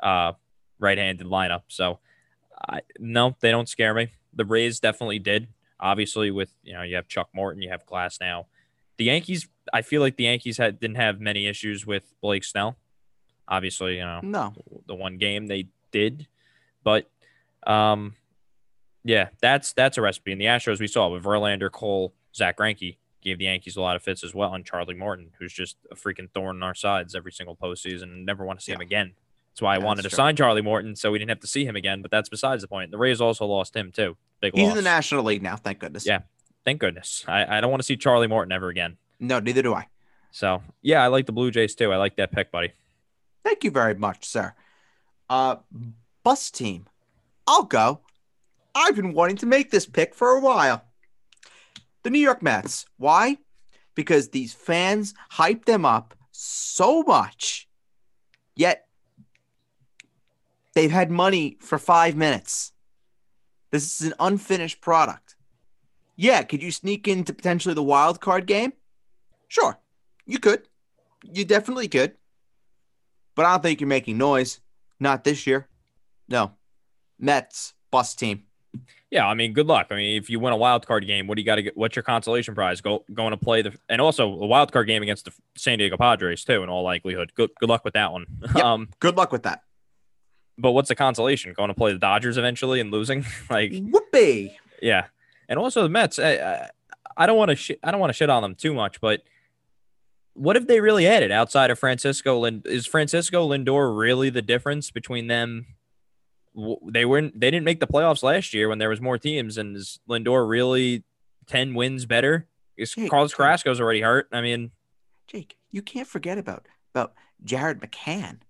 uh, right handed lineup. So I, no, they don't scare me. The Rays definitely did. Obviously, with you know you have Chuck Morton, you have Glasnow. The Yankees, I feel like the Yankees had didn't have many issues with Blake Snell. Obviously, you know No. the one game they did, but um, yeah, that's that's a recipe. And the Astros, we saw with Verlander, Cole, Zack Greinke gave the Yankees a lot of fits as well, and Charlie Morton, who's just a freaking thorn in our sides every single postseason, and never want to see him again. That's why I Yeah, wanted to true. sign Charlie Morton, so we didn't have to see him again. But that's besides the point. The Rays also lost him too. Big He's loss. in the National League now, thank goodness. Yeah. Thank goodness. I, I don't want to see Charlie Morton ever again. No, neither do I. So yeah, I like the Blue Jays too. I like that pick, buddy. Thank you very much, sir. Uh bus team. I'll go. I've been wanting to make this pick for a while. The New York Mets. Why? Because these fans hype them up so much. Yet they've had money for 5 minutes. This is an unfinished product. Yeah, could you sneak into potentially the wild card game? Sure. You could. You definitely could but I don't think you're making noise. Not this year. No. Mets bus team. Yeah, I mean, good luck. I mean, if you win a wild card game, what do you got to get? What's your consolation prize? Go going to play the and also a wild card game against the San Diego Padres too, in all likelihood. Good good luck with that one. Yep. Um, Good luck with that. but what's the consolation? Going to play the Dodgers eventually and losing? like, Whoopee. yeah, and also the Mets. I, I, I don't want to shit. I don't want to shit on them too much, but what have they really added outside of Francisco? Lind- is Francisco Lindor really the difference between them? They weren't. They didn't make the playoffs last year when there was more teams, and is Lindor really ten wins better? Is Jake, Carlos. Carrasco's already hurt? I mean, Jake, you can't forget about about Jared McCann.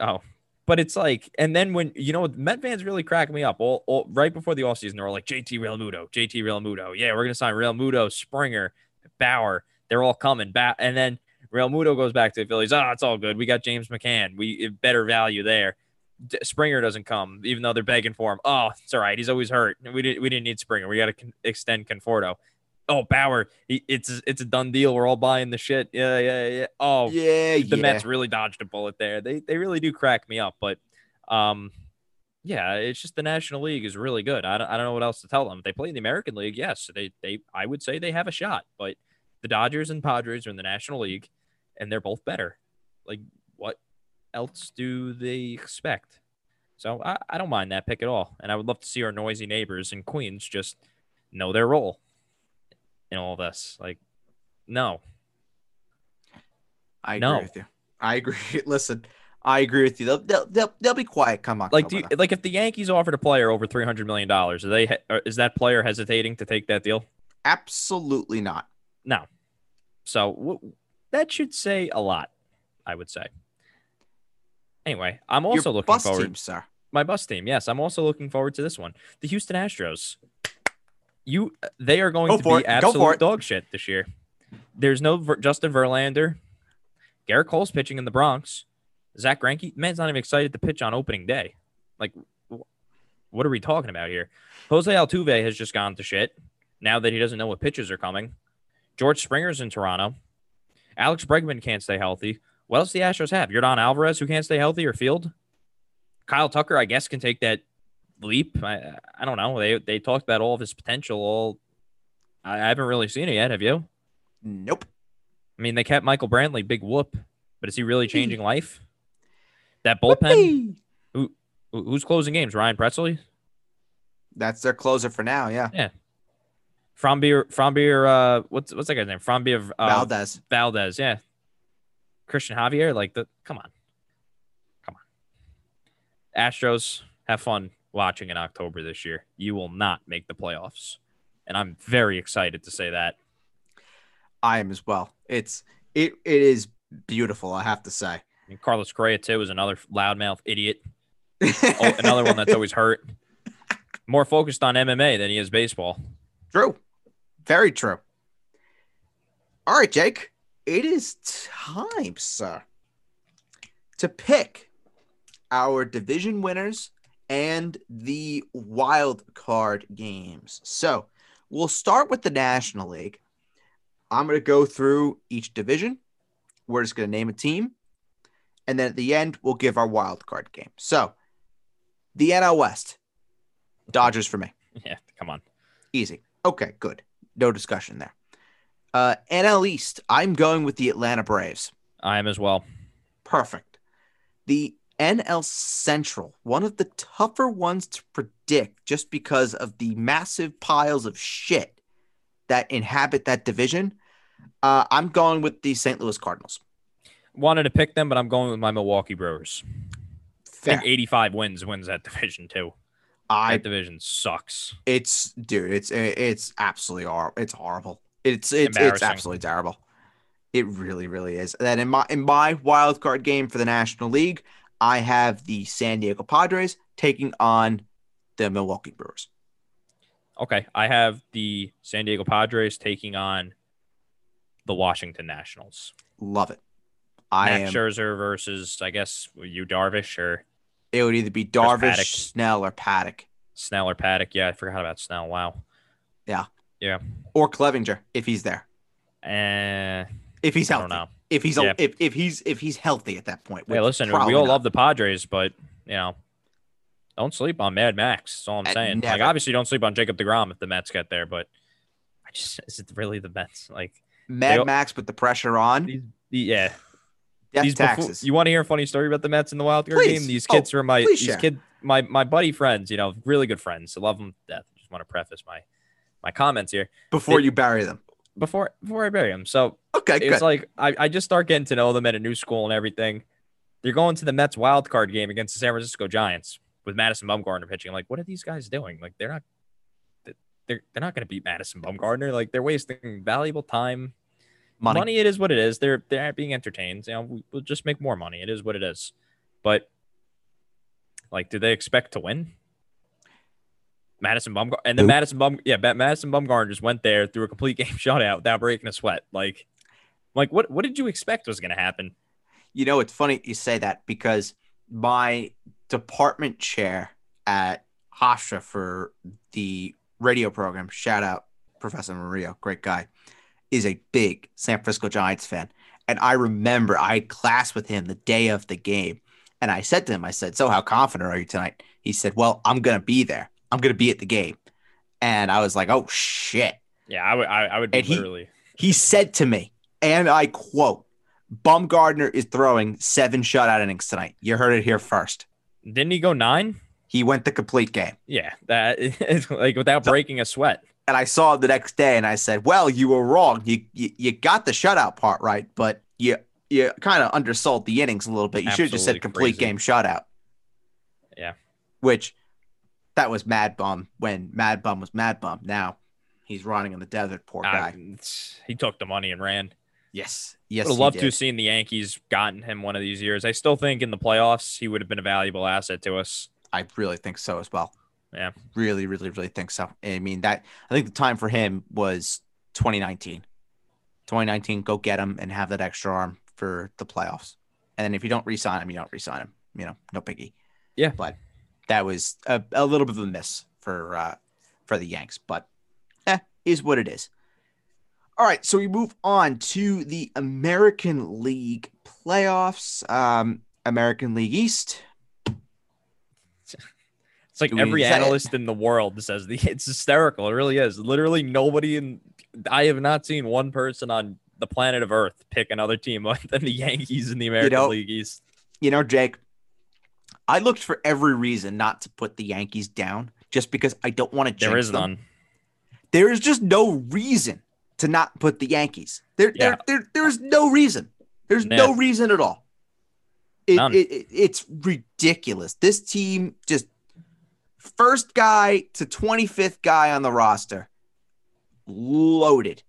oh, but it's like, and then when you know Met fans really crack me up. All, all right before the offseason, they're all like JT Realmuto, JT Realmuto. Yeah, we're gonna sign Realmuto, Springer, Bauer. They're all coming back, and then Realmuto goes back to the Phillies. Ah, it's all good. We got James McCann. We better value there. D- Springer doesn't come, even though they're begging for him. Oh, it's all right. He's always hurt. We didn't. We didn't need Springer. We got to con- extend Conforto. Oh, Bauer. He, it's it's a done deal. We're all buying the shit. Yeah, yeah, yeah. Oh, yeah, the yeah. Mets really dodged a bullet there. They they really do crack me up, but um, yeah, it's just the National League is really good. I don't, I don't know what else to tell them. They play in the American League, yes, they they I would say they have a shot, but the Dodgers and Padres are in the National League, and they're both better. Like what else do they expect? So I, I don't mind that pick at all, and I would love to see our noisy neighbors in Queens just know their role in all this. Like, no, I agree with you. I agree. Listen, I agree with you. They'll they'll they'll, they'll be quiet. Come on. Like, do you, like if the Yankees offered a player over three hundred million dollars, are they is that player hesitating to take that deal? Absolutely not. No. So w- that should say a lot, I would say. Anyway, I'm also Your looking bus forward. team, sir. My bus team, yes, I'm also looking forward to this one. The Houston Astros. You, they are going Go to be it. Absolute dog shit this year. There's no Ver- Justin Verlander. Gerrit Cole's pitching in the Bronx. Zack Greinke, man's not even excited to pitch on opening day. Like, what are we talking about here? Jose Altuve has just gone to shit now that he doesn't know what pitches are coming. George Springer's in Toronto. Alex Bregman can't stay healthy. What else do the Astros have? Yordan Alvarez, who can't stay healthy or field. Kyle Tucker, I guess, can take that leap. I, I don't know. They they talked about all of his potential. All I haven't really seen it yet. Have you? Nope. I mean, they kept Michael Brantley, big whoop, but is he really changing life? That bullpen, who who's closing games? Ryan Pressly, That's their closer for now. Yeah. Yeah. Framber, Framber, uh, what's what's that guy's name? Framber uh, Valdez. Valdez, yeah. Cristian Javier, like the come on, come on. Astros, have fun watching in October this year. You will not make the playoffs, and I'm very excited to say that. I am as well. It's it it is beautiful. I have to say. Mean, Carlos Correa too is another loudmouth idiot. Oh, another one that's always hurt. More focused on MMA than he is baseball. True. Very true. All right, Jake. It is time, sir, to pick our division winners and the wild card games. So we'll start with the National League. I'm going to go through each division. We're just going to name a team. And then at the end, we'll give our wild card game. So the NL West, Dodgers for me. Yeah, come on. Easy. Okay, good. No discussion there. Uh, NL East, I'm going with the Atlanta Braves. I am as well. Perfect. The NL Central, one of the tougher ones to predict just because of the massive piles of shit that inhabit that division. Uh, I'm going with the St. Louis Cardinals. Wanted to pick them, but I'm going with my Milwaukee Brewers. I think 85 wins wins that division too. I That division sucks. it's dude, it's it's absolutely horrible. It's horrible. It's it's it's absolutely terrible. It really, really is. And then in my in my wild card game for the National League, I have the San Diego Padres taking on the Milwaukee Brewers. Okay, I have the San Diego Padres taking on the Washington Nationals. Love it. I Max am. Scherzer versus, I guess, you Darvish or It would either be Darvish. Snell, or Paddock, Snell or Paddock. Yeah, I forgot about Snell. Wow. Or Clevinger if he's there. Eh, If he's I healthy. don't know. If he's Yeah. if if he's if he's healthy at that point. Hey, listen, we all not. love the Padres, but you know, don't sleep on Mad Max. That's all I'm Uh, saying. Like, obviously, don't sleep on Jacob Degrom if the Mets get there. But I just is it really the Mets? Like, Mad Max with the pressure on. these, yeah, Death these taxes. you want to hear a funny story about the Mets in the wild card Please. game? These Oh, kids were my these share. kid my my buddy friends. You know, really good friends. I love them to death. Just want to preface my my comments here before they- you bury them. before before I bury them. So Okay, it's good. like I, I just start getting to know them at a new school and everything. They're going to the Mets wild card game against the San Francisco Giants with Madison Bumgarner pitching. I'm like, what are these guys doing? Like, they're not they're they're not going to beat Madison Bumgarner. Like, they're wasting valuable time. Money. Money. it is what it is. They're they're being entertained. You know, we, we'll just make more money. It is what it is. But like, do they expect to win? Madison Bumgarner and then Nope. Madison Bum yeah, Madison Bumgarner just went there through a complete game shutout without breaking a sweat. Like, like what what did you expect was going to happen? You know, it's funny you say that because my department chair at Hofstra for the radio program, shout out Professor Mario, great guy, is a big San Francisco Giants fan. And I remember I had class with him the day of the game. And I said to him, I said, So how confident are you tonight? He said, Well, I'm going to be there. I'm going to be at the game. And I was like, Oh, shit. Yeah, I would I, I would be And he- literally He said to me, and I quote, Bumgardner is throwing seven shutout innings tonight. You heard it here first. didn't he go nine? He went the complete game. Yeah, that is like without So- breaking a sweat. And I saw it the next day and I said, Well, you were wrong. You you, you got the shutout part right, but you you kind of undersold the innings a little bit. You should have just said complete crazy. game shutout. Yeah. Which that was Mad Bum when Mad Bum was Mad Bum. Now he's running in the desert, poor I- guy. he took the money and ran. yes. Yes. would have he loved did. to have seen the Yankees gotten him one of these years. I still think in the playoffs he would have been a valuable asset to us. I really think so as well. Yeah. Really, really, really think so. I mean that I think the time for him was 2019. 2019, go get him and have that extra arm for the playoffs. And then if you don't re-sign him, you don't re-sign him. You know, no biggie. Yeah. But that was a, a little bit of a miss for uh, for the Yanks. But eh, is what it is. All right, so we move on to the American League playoffs. Um, American League East. It's like every analyst in the world says the it's hysterical. It really is. Literally nobody in I have not seen one person on the planet of Earth pick another team other than the Yankees in the American know, League East. You know, Jake, I looked for every reason not to put the Yankees down just because I don't want to There jinx them. none. There is just no reason to not put the Yankees. There, Yeah. there, there, there's no reason. There's no reason at all. It, it, it- it's ridiculous. This team just first guy to 25th guy on the roster, loaded.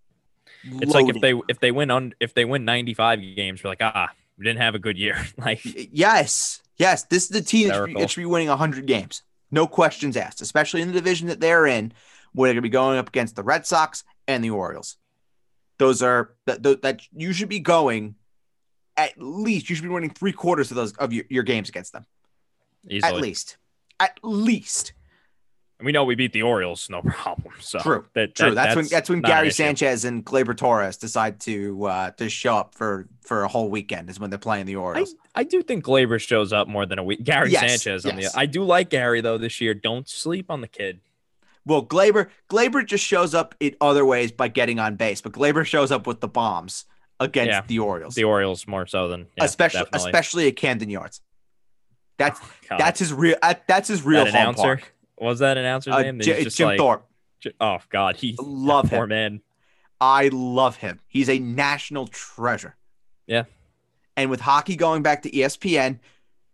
It's like if they if they win on if they win 95 games, we're like, ah, we didn't have a good year. like Yes, yes. This is the team that should, should be winning 100 games. No questions asked, especially in the division that they're in, where they're going to be going up against the Red Sox and the Orioles. Those are that, that, that you should be going at least, you should be winning three quarters of those of your, your games against them. easily. At least. At least. And we know we beat the Orioles, no problem. So True, that, True. that- that's, when that's when an Gary. Sanchez and Gleyber Torres decide to uh, to show up for for a whole weekend is when they're playing the Orioles. I do think Gleyber shows up more than a week. Gary Yes, Sanchez on yes. the I do like Gary though this year. Don't sleep on the kid. Well, Gleyber Gleyber just shows up in other ways by getting on base, but Gleyber shows up with the bombs against Yeah, the Orioles, The Orioles more so than yeah, especially definitely. especially at Camden Yards. That's God, that's his real that's his real that home announcer. park. Was that announcer's Uh, name? J- Jim like, Thorpe. J- Oh God, he Love poor him. man. I love him. He's a national treasure. Yeah. And with hockey going back to ESPN,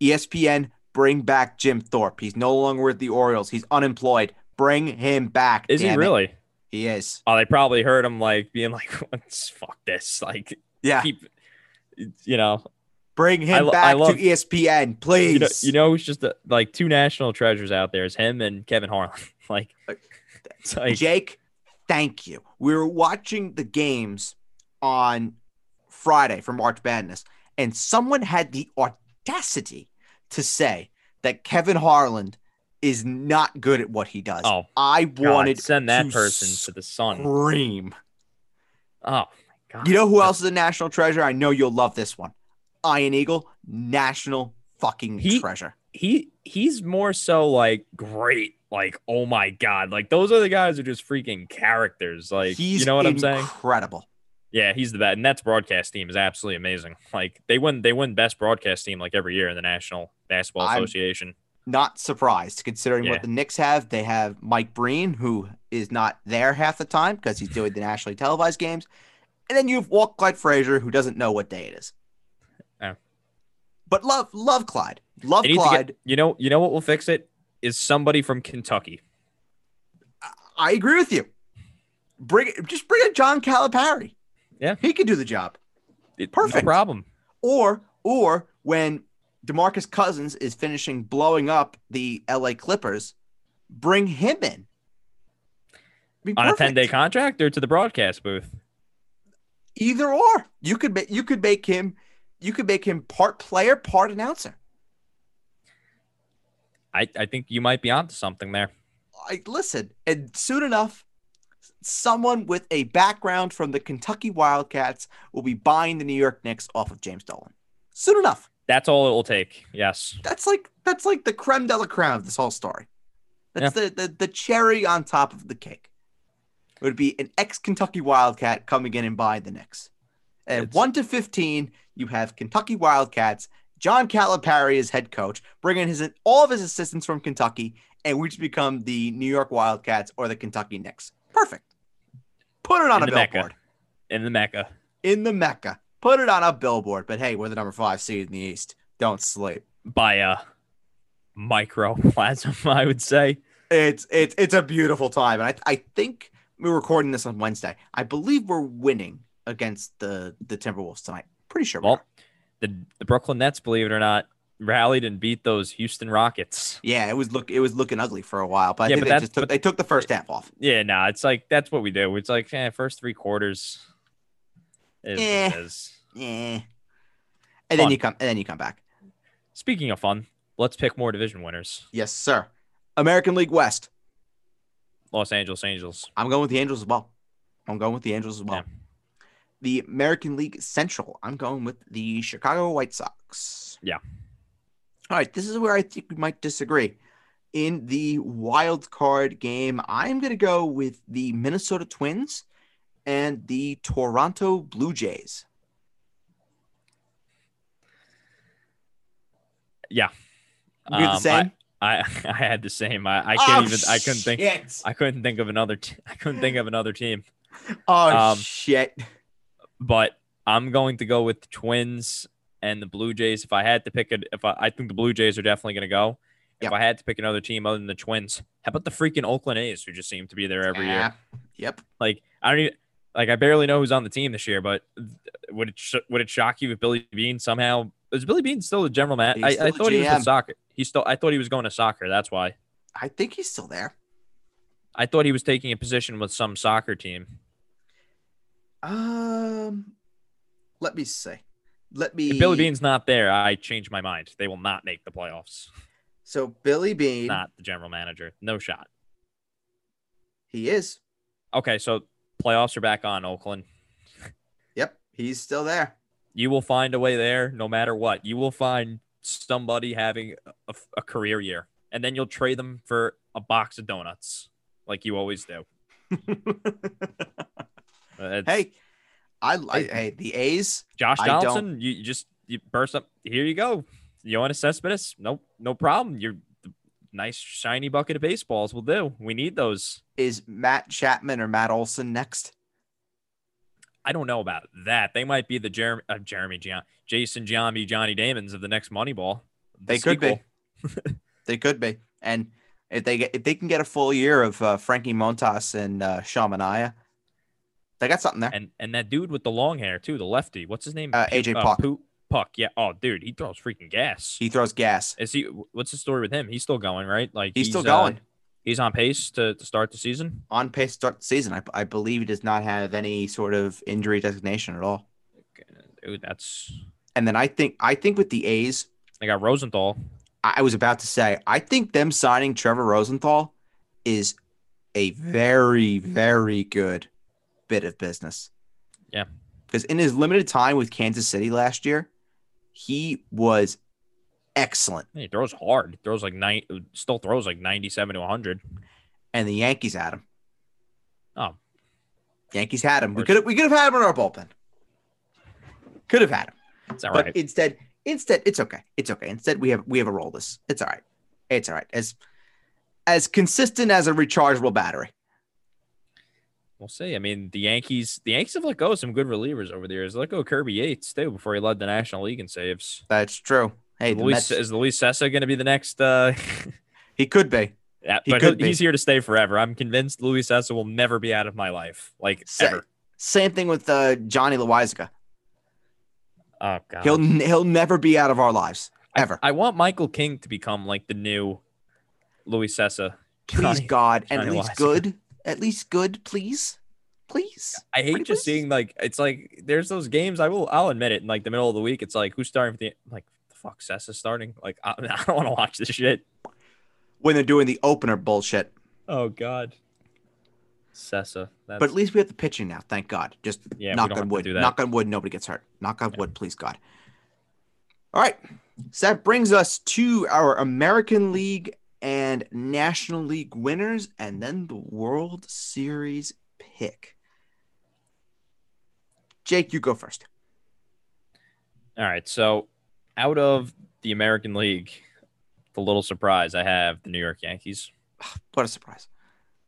ESPN bring back Jim Thorpe. He's no longer with the Orioles. He's unemployed. Bring him back. Is he damn it. really? He is. Oh, they probably heard him like being like, "Let's fuck this." Like Yeah. keep, you know, Bring him I back love- to ESPN, please. you know, you know, who's just uh like two national treasures out there is him and Kevin Harlan. like, like Jake, thank you. We were watching the games on Friday for March Madness, and someone had the audacity to say that Kevin Harlan is not good at what he does. oh, I God, wanted send that to person to the sun. scream. Oh my God. You know who else is a national treasure? I know you'll love this one. Ian Eagle, national fucking He- treasure. he he's more so like great like oh my god like those are the guys who are just freaking characters like He's you know what i'm saying incredible. yeah he's the best and that's broadcast team is absolutely amazing like they win they win best broadcast team like every year in the national basketball I'm- association not surprised considering Yeah. what the Knicks have. They have Mike Breen, who is not there half the time because he's doing the nationally televised games. And then you have Walt Clyde Frazier, who doesn't know what day it is. But love, love Clyde. Love They need to Clyde. get, you know you know what will fix it is somebody from kentucky I agree with you. Bring it, just bring in John Calipari. Yeah. He could do the job. It- Perfect. no problem Or or when DeMarcus Cousins is finishing blowing up the LA Clippers, bring him in. Be on a 10 day contract or to the broadcast booth Either or. You could make you could make him you could make him part player, part announcer. i i think you might be onto something there I listen, and soon enough, someone with a background from the Kentucky Wildcats will be buying the New York Knicks off of James Dolan. Soon enough. that's all it will take yes That's like that's like the creme de la creme of this whole story. That's the, the the cherry on top of the cake. It would be an ex Kentucky Wildcat coming in and buying the Knicks. At It's- one to fifteen, you have Kentucky Wildcats. John Calipari is head coach, bringing his all of his assistants from Kentucky, and we just become the New York Wildcats or the Kentucky Knicks. Perfect. Put it on In the a Mecca. in the mecca in the Mecca. Put it on a billboard. But hey, we're the number five seed in the East. Don't sleep. by a microplasm i would say It's it's it's a beautiful time, and I I think we're recording this on Wednesday. I believe we're winning against the the Timberwolves tonight. Pretty sure. Well, the the Brooklyn Nets, believe it or not, rallied and beat those Houston Rockets. yeah, it was look it was looking ugly for a while, but I Yeah, think but they just took but- they took the first half off. Yeah, nah, it's like that's what we do. It's like eh, first three quarters is Eh. is. Yeah. and then you come and then you come back. Speaking of fun, let's pick more division winners. Yes, sir. American League West. Los Angeles Angels. I'm going with the Angels as well. I'm going with the Angels as well. Yeah. The American League Central. I'm going with the Chicago White Sox. Yeah. All right. This is where I think we might disagree. In the wild card game, I'm going to go with the Minnesota Twins and the Toronto Blue Jays. Yeah. You the Um, same? I, I I had the same. I, I can't Oh, even I couldn't think. I couldn't think of another t- I couldn't think of another team. Oh um, shit. But I'm going to go with the Twins and the Blue Jays. If I had to pick it, if I, I think the Blue Jays are definitely going to go. If Yep. I had to pick another team other than the Twins, how about the freaking Oakland A's, who just seem to be there every year? Ah, yep. Like I don't even like I barely know who's on the team this year, but would it sh- would it shock you if Billy Beane somehow is Billy Beane still the general man? I, I thought he was GM. soccer. He still I thought he was going to soccer. That's why I think he's still there. I thought he was taking a position with some soccer team. Um, let me see. Let me. If Billy Beane's not there, I change my mind. They will not make the playoffs. So Billy Beane, Not the general manager. No shot. he is. Okay, so playoffs are back on Oakland. Yep, he's still there. You will find a way there no matter what. You will find somebody having a, a career year, and then you'll trade them for a box of donuts, like you always do. Uh, hey, I, I Hey. the A's. Josh Donaldson, you, you just you burst up. Here you go. Yoenis Cespedes, no, no problem. You're the nice shiny bucket of baseballs will do. We need those. Is Matt Chapman or Matt Olson next? I don't know about that. They might be the Jeremy, uh, Jeremy Gian, Jason Giambi, Johnny Damons of the next Moneyball. The They could be. They could be. And if they get if they can get a full year of uh, Frankie Montas and uh, Sean Manaea, they got something there. And and that dude with the long hair too, the lefty. What's his name? Uh, AJ Puk. Pu- Puk. Yeah. Oh, dude, he throws freaking gas. he throws gas. Is he? What's the story with him? He's still going, right? Like He's, still uh, going he's on pace to, to start the season. on pace to start the season. I, I believe he does not have any sort of injury designation at all. Dude, that's. And then I think I think with the A's, They got Rosenthal. I I was about to say, I think them signing Trevor Rosenthal is a very, very good bit of business. Yeah. Because in his limited time with Kansas City last year, he was excellent. He throws hard. He throws like nine. Still throws like ninety-seven to hundred. And the Yankees had him. Oh, Yankees had him. We could have we could have had him in our bullpen. Could have had him. it's all but right. instead, instead, it's okay. It's okay. Instead, we have we have a roll this. It's all right. It's all right. As as consistent as a rechargeable battery. We'll see. I mean, the Yankees. The Yankees have let go of some good relievers over the years. Let go of Kirby Yates too before he led the National League in saves. That's true. Hey, the Luis, Mets, is Luis Cessa going to be the next? uh he could be. Yeah, He but could he's be. here to stay forever. I'm convinced Luis Cessa will never be out of my life, like Sa- ever. Same thing with uh, Johnny Loaisiga. Oh god, He'll he'll never be out of our lives ever. I, want Michael King to become like the new Luis Cessa. please Johnny- God, and at Johnny least Loaisiga. good, at least good, please, please. I hate Pretty just please. seeing like it's like there's those games. I will. I'll admit it. In like the middle of the week, it's like who's starting for the like the fuck Cessa starting. Like I, I don't want to watch this shit. When they're doing the opener bullshit, Oh god, Cessa. That's, but at least we have the pitching now. Thank God. Just Yeah, knock on wood. Knock on wood. Nobody gets hurt. Knock on wood, please God. All right. So that brings us to our American League and National League winners, and then the World Series pick. Jake, you go first. all right. So out of the American League, the little surprise I have the New York Yankees, ah, What a surprise.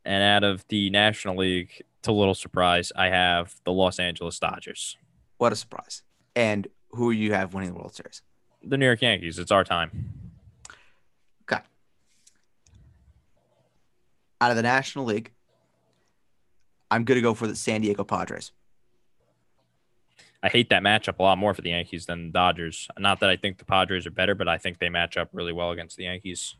and out of the National League, to little surprise, I have the Los Angeles Dodgers. What a surprise. And who you have winning the World Series? The New York Yankees. It's our time. Okay. Out of the National League, I'm going to go for the San Diego Padres. I hate that matchup a lot more for the Yankees than the Dodgers. Not that I think the Padres are better, but I think they match up really well against the Yankees.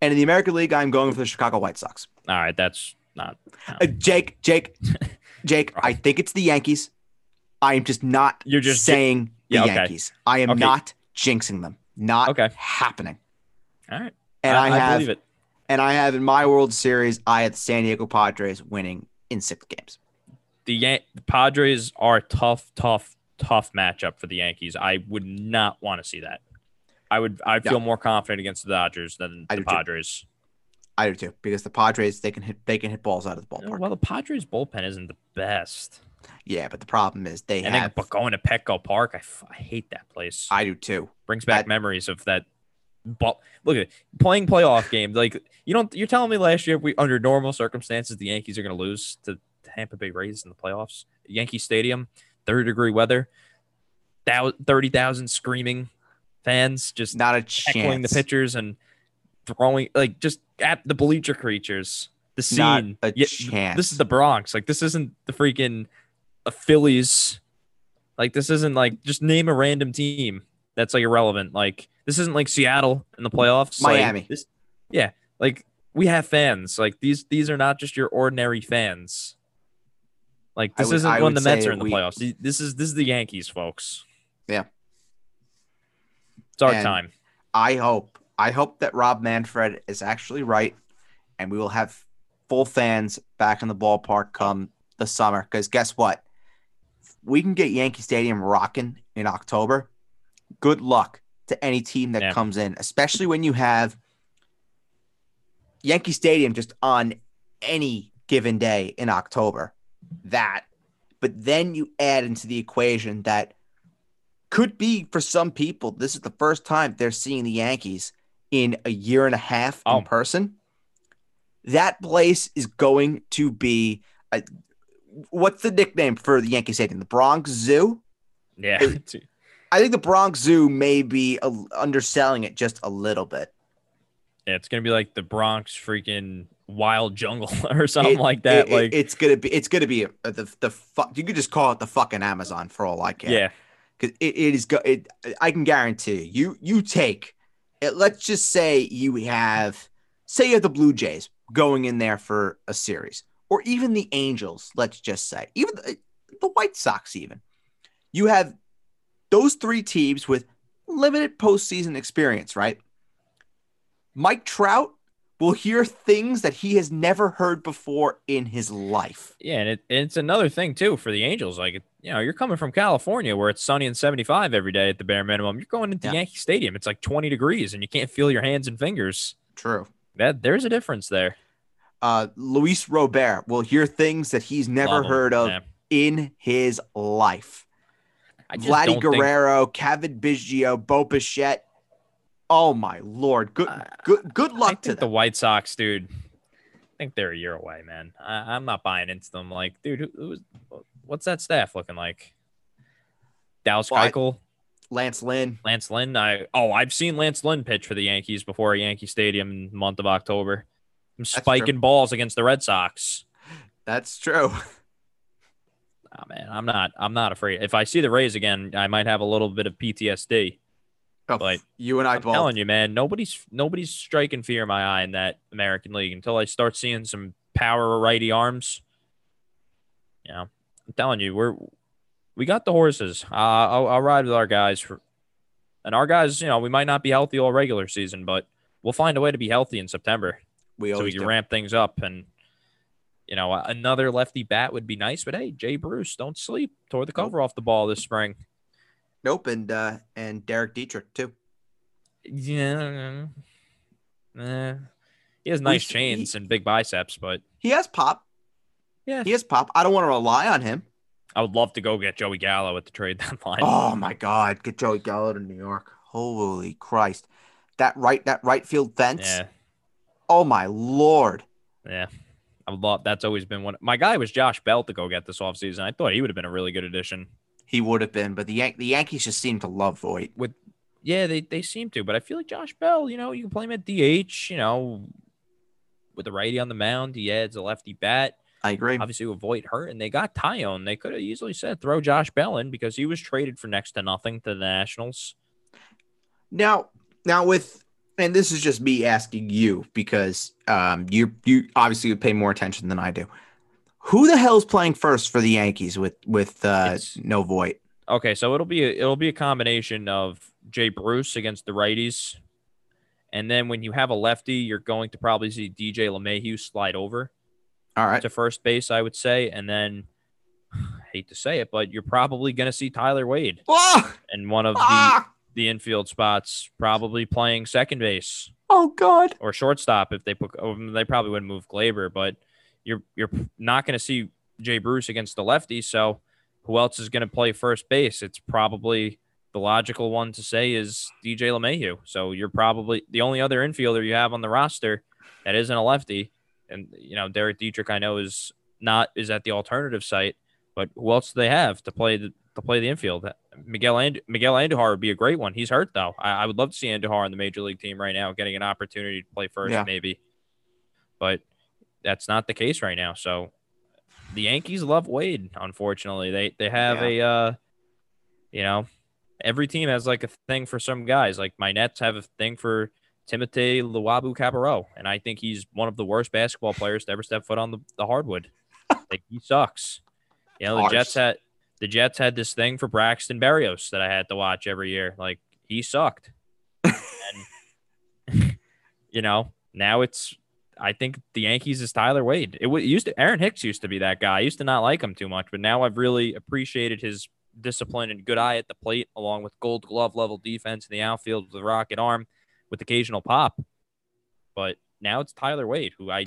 And in the American League, I'm going for the Chicago White Sox. All right, that's not. Uh, Jake, Jake, Jake, I think it's the Yankees. I'm just not You're just- saying the Yeah, okay. Yankees. I am Okay. not jinxing them. Not Okay. happening. All right. And I, have believe it. And I have in my World Series, I had the San Diego Padres winning in six games. The, Yan- the Padres are a tough, tough, tough matchup for the Yankees. I would not want to see that. I would. I feel Yeah. more confident against the Dodgers than I the do too. Padres. I do too, because the Padres they can hit they can hit balls out of the ballpark. Well, the Padres bullpen isn't the best. yeah, but the problem is they And have. then, but going to Petco Park, I, f- I hate that place. I do too. Brings back that- memories of that. But look at it, playing playoff games. Like you don't. You're telling me last year, we under normal circumstances, the Yankees are going to lose to Tampa Bay Rays in the playoffs. Yankee Stadium, third degree weather, thirty thousand screaming fans just Not a heckling the pitchers and throwing like just at the bleacher creatures. The Not scene. a Yeah, chance. This is the Bronx. Like this isn't the freaking uh, Phillies. Like this isn't like just name a random team that's like irrelevant. Like this isn't like Seattle in the playoffs. Like, Miami. this, yeah, like we have fans. Like these these are not just your ordinary fans. Like this would- isn't when the Mets are in the we- playoffs. This is this is the Yankees, folks. Yeah. It's our And- time. I hope I hope that Rob Manfred is actually right, and we will have full fans back in the ballpark come the summer. Because guess what? We can get Yankee Stadium rocking in October. Good luck to any team that Yeah. comes in, especially when you have Yankee Stadium just on any given day in October. That, but then you add into the equation that could be for some people, this is the first time they're seeing the Yankees in a year and a half Oh. in person. That place is going to be a, what's the nickname for the Yankee Stadium? The Bronx Zoo? Yeah. I think the Bronx Zoo may be a, underselling it just a little bit. Yeah, it's gonna be like the Bronx freaking wild jungle or something It- like that. it- like it's gonna be it's gonna be a, the the fuck you could just call it the fucking Amazon for all I care. yeah, because it, it is go it i can guarantee you you you take it let's just say you have say you have the blue jays going in there for a series or even the angels let's just say even the, the white sox even you have those three teams with limited postseason experience right mike trout will hear things that he has never heard before in his life yeah, and it, it's another thing too for the Angels. Like you know, you're coming from California where it's sunny and 75 every day at the bare minimum. You're going into Yeah. Yankee Stadium. It's like 20 degrees and you can't feel your hands and fingers. true That there's a difference there. uh, Luis Robert will hear things that he's never Love heard of Yeah. in his life. I Vladdy don't think- Guerrero, Cavan Biggio, Bo Bichette. Oh my lord! Good, Uh, good, good I luck to think the. White Sox, dude. I think they're a year away, man. I, I'm not buying into them. Like, dude, who, who's what's that staff looking like? Dallas Well, I- Keuchel, Lance Lynn. Lance Lynn. I oh, I've seen Lance Lynn pitch for the Yankees before at Yankee Stadium in the month of October. I'm spiking balls against the Red Sox. That's true. Oh man, I'm not. I'm not afraid. If I see the Rays again, I might have a little bit of PTSD. Oh, But you and I I'm both. telling you, man, nobody's nobody's striking fear in my eye in that American League until I start seeing some power righty arms. You know, I'm telling you, we're we got the horses. Uh, I'll, I'll ride with our guys for, and our guys. You know, we might not be healthy all regular season, but we'll find a way to be healthy in September we so we always can do. ramp things up. And you know, another lefty bat would be nice. But hey, Jay Bruce, don't sleep. Tore the cover off the ball this spring. Nope, and uh, and Derek Dietrich too. Yeah. Eh. He has nice he- chains and big biceps, but He has pop. yeah, He has pop. I don't want to rely on him. I would love to go get Joey Gallo at the trade deadline. Oh my God! Get Joey Gallo to New York. Holy Christ! That right, that right field fence. yeah, Oh my lord! yeah. I love. That's always been one. My guy was Josh Bell to go get this offseason. I thought he would have been a really good addition. He would have been, but the Yan- the Yankees just seem to love Voit. Yeah, they they seem to, but I feel like Josh Bell. You know, you can play him at DH. You know, with the righty on the mound, he adds a lefty bat. I agree. Obviously, with Voit hurt, and they got Tyone. They could have easily said throw Josh Bell in because he was traded for next to nothing to the Nationals. Now, now with and this is just me asking you because um you you obviously would pay more attention than I do. Who the hell's playing first for the Yankees with with uh It's- no Voit? Okay, so it'll be a, it'll be a combination of Jay Bruce against the righties, and then when you have a lefty, you're going to probably see DJ LeMahieu slide over All right. to first base, I would say, and then hate to say it, but you're probably going to see Tyler Wade Ah! in one of the Ah! The infield spots, probably playing second base Oh God. or shortstop if they put. oh, They probably wouldn't move Gleyber, but you're you're not going to see Jay Bruce against the lefty. So who else is going to play first base? It's probably the logical one to say is DJ LeMahieu. So you're probably the only other infielder you have on the roster that isn't a lefty. And you know Derek Dietrich, I know is not is at the alternative site, but who else do they have to play the to play the infield? Miguel and Miguel Andujar would be a great one. He's hurt though. I, I would love to see Andujar on the major league team right now, getting an opportunity to play first, Yeah. maybe. But that's not the case right now. So the Yankees love Wade. Unfortunately, they they have a uh, you know, every team has like a thing for some guys. Like my Nets have a thing for Timothé Luwawu-Cabarrot, and I think he's one of the worst basketball players to ever step foot on the, the hardwood. like he sucks. You know, the Jets had the Jets had this thing for Braxton Berrios that I had to watch every year. Like he sucked. and you know, now it's I think the Yankees is Tyler Wade. It, wa- it used to Aaron Hicks used to be that guy. I used to not like him too much, but now I've really appreciated his discipline and good eye at the plate, along with gold glove level defense in the outfield with a rocket arm with occasional pop. But now it's Tyler Wade, who I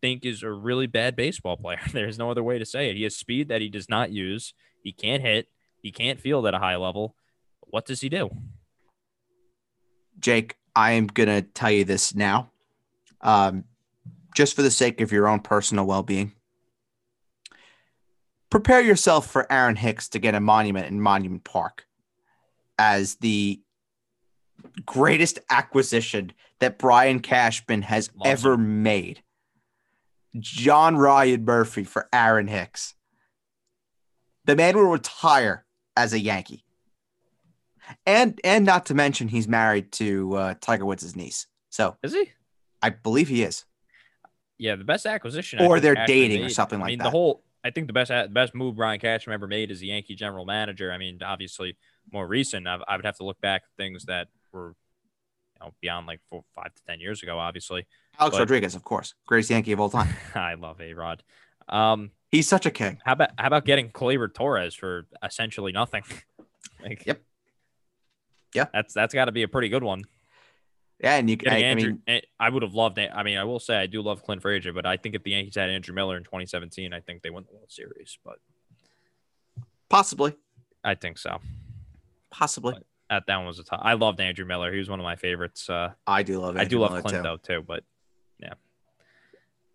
think is a really bad baseball player. There's no other way to say it. He has speed that he does not use. He can't hit. He can't field at a high level. What does he do? Jake, I am gonna tell you this now, um, just for the sake of your own personal well-being. Prepare yourself for Aaron Hicks to get a monument in Monument Park as the greatest acquisition that Brian Cashman has ever made. John Ryan Murphy for Aaron Hicks. The man will retire as a Yankee. And and not to mention he's married to uh, Tiger Woods' niece. So Is he? I believe he is. Yeah, the best acquisition. Or they're dating or made- something I like mean, that. the whole. I think the best the best move Brian Cashman ever made is the Yankee general manager. I mean, obviously more recent. I, I would have to look back at things that were, you know, beyond like four, five to ten years ago. Obviously, Alex But- Rodriguez, of course, greatest Yankee of all time. I love A Rod. Um, He's such a king. how about how about getting Gleyber Torres for essentially nothing? like, Yep. Yeah. that's that's got to be a pretty good one. Yeah, and you can. I, I mean, I would have loved it. I mean, I will say I do love Clint Frazier, but I think if the Yankees had Andrew Miller in 2017, I think they won the World Series. But possibly, I think so. possibly. That that one was a tough. I loved Andrew Miller. He was one of my favorites. Uh, I do love. I do love Miller, Clint too. though too, but yeah,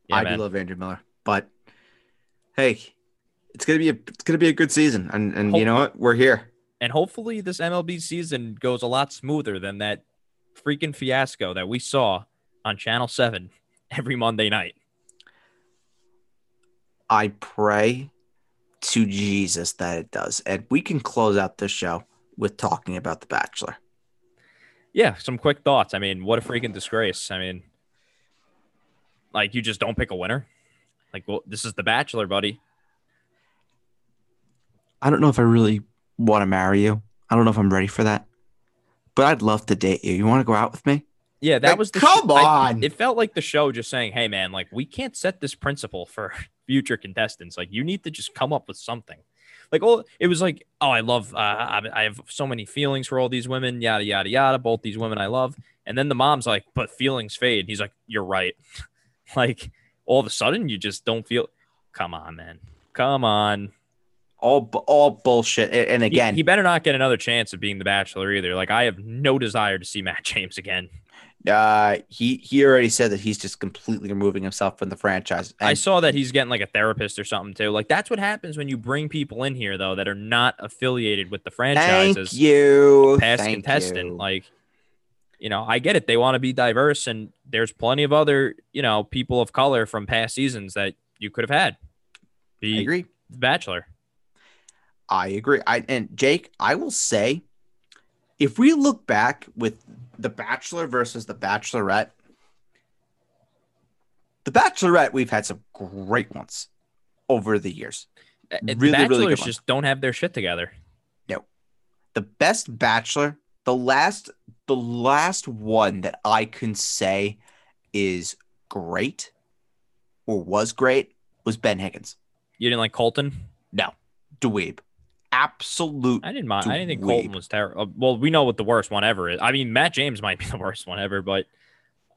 yeah, I man. do love Andrew Miller, but hey, it's gonna be a it's gonna be a good season, and and you know what? We're here. and hopefully this MLB season goes a lot smoother than that freaking fiasco that we saw on Channel Seven every Monday night. I pray to Jesus that it does, and we can close out this show with talking about The Bachelor. Yeah, some quick thoughts. I mean, what a freaking disgrace. I mean, like you just don't pick a winner. Like, well, this is The Bachelor, buddy. I don't know if I really want to marry you. I don't know if I'm ready for that, but I'd love to date you. You want to go out with me? Yeah, that Like, was the come I- on. it felt like the show just saying, "Hey, man, like we can't set this principle for future contestants. Like you need to just come up with something." Like, oh, it was like, "Oh, I love, uh, I I have so many feelings for all these women, yada yada yada. Both these women I love." And then the mom's like, "But feelings fade." He's like, "You're right." like all of a sudden, you just don't feel. Come on, man. Come on. All all bullshit. And again, he, better not get another chance of being the Bachelor either. Like, I have no desire to see Matt James again. uh, he he already said that he's just completely removing himself from the franchise. I saw that he's getting like a therapist or something too. Like that's what happens when you bring people in here though that are not affiliated with the thank franchises. you, Past Thank contestant, you. like you know, I get it. They want to be diverse, and there's plenty of other you know people of color from past seasons that you could have had. I Be agree. the Bachelor. I agree. I and Jake, I will say, if we look back with the Bachelor versus the Bachelorette, the Bachelorette, we've had some great ones over the years. Uh, The Really, really Bachelors one. just don't have their shit together. No, the best bachelor, the last the last one that I can say is great or was great was Ben Higgins. You didn't like Colton? No, dweeb. Absolute. I didn't mind. I didn't think Colton was terrible. Well, we know what the worst one ever is. I mean, Matt James might be the worst one ever, but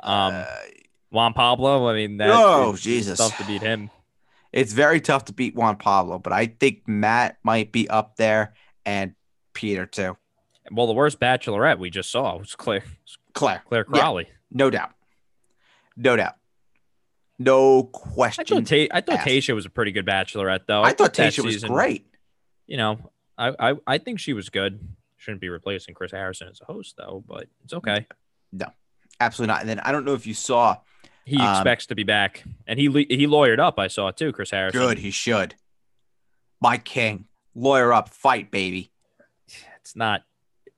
um, uh, Juan Pablo. I mean, that Oh, Jesus. tough to beat him. it's very tough to beat Juan Pablo, but I think Matt might be up there and Peter too. Well, the worst Bachelorette we just saw was Claire Claire, Claire Yeah. No doubt, no doubt, no I question. thought Ta- I thought. Tayshia was a pretty good Bachelorette, though. I thought Tayshia was season, great. You know, I, I I think she was good. Shouldn't be replacing Chris Harrison as a host, though. But it's okay. No, absolutely not. And then I don't know if you saw. He Um, expects to be back, and he he lawyered up. I saw too, Chris Harrison. Good, he should. My king, lawyer up, fight, baby. It's not.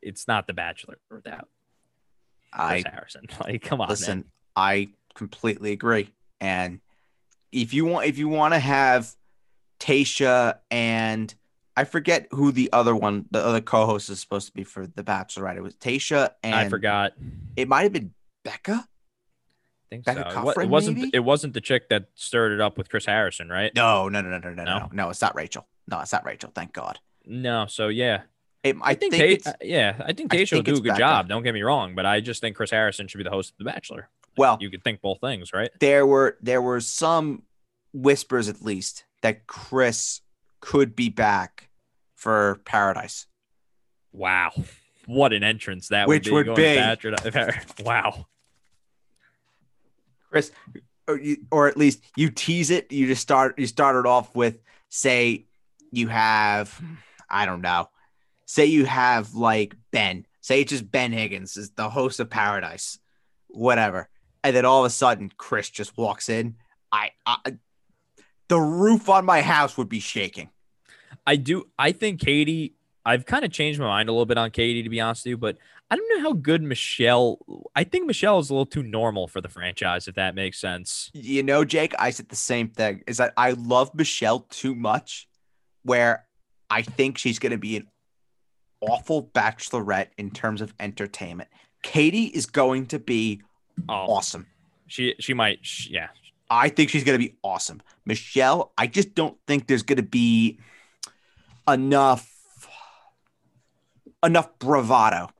It's not the Bachelor without I Chris Harrison. Like, come on, listen. man. I completely agree. And if you want, if you want to have Tayshia and I forget who the other one, the other co-host is supposed to be for The Bachelorette. It was Tayshia and I forgot. It might have been Becca. I think Becca so. It It wasn't. maybe? It wasn't the chick that stirred it up with Chris Harrison, right? No, no, no, no, no, No? no, no. It's not Rachel. No, it's not Rachel. Thank God. No. So yeah, It, I, I think. think, uh, yeah, I think I Tayshia will do a good job. Don't get me wrong, but I just think Chris Harrison should be the host of The Bachelor. well. You could think both things, right? there were there were some whispers at least that Chris could be back for Paradise. Wow. What an entrance that Which would would be. be- to Bachelor- wow. Chris, or, you, or at least you tease it. You just start. You started off with say you have, I don't know, say you have like Ben. Say it's just Ben Higgins is the host of Paradise, whatever, and then all of a sudden Chris just walks in. I, I the roof on my house would be shaking. I do. I think Katie. I've kind of changed my mind a little bit on Katie, to be honest with you, but I don't know how good Michelle. I think Michelle is a little too normal for the franchise, if that makes sense. You know, Jake, I said the same thing. Is that I love Michelle too much, where I think she's going to be an awful bachelorette in terms of entertainment. Katie is going to be Oh, awesome. she she might. sh yeah, I think she's going to be awesome. Michelle, I just don't think there's going to be enough enough bravado,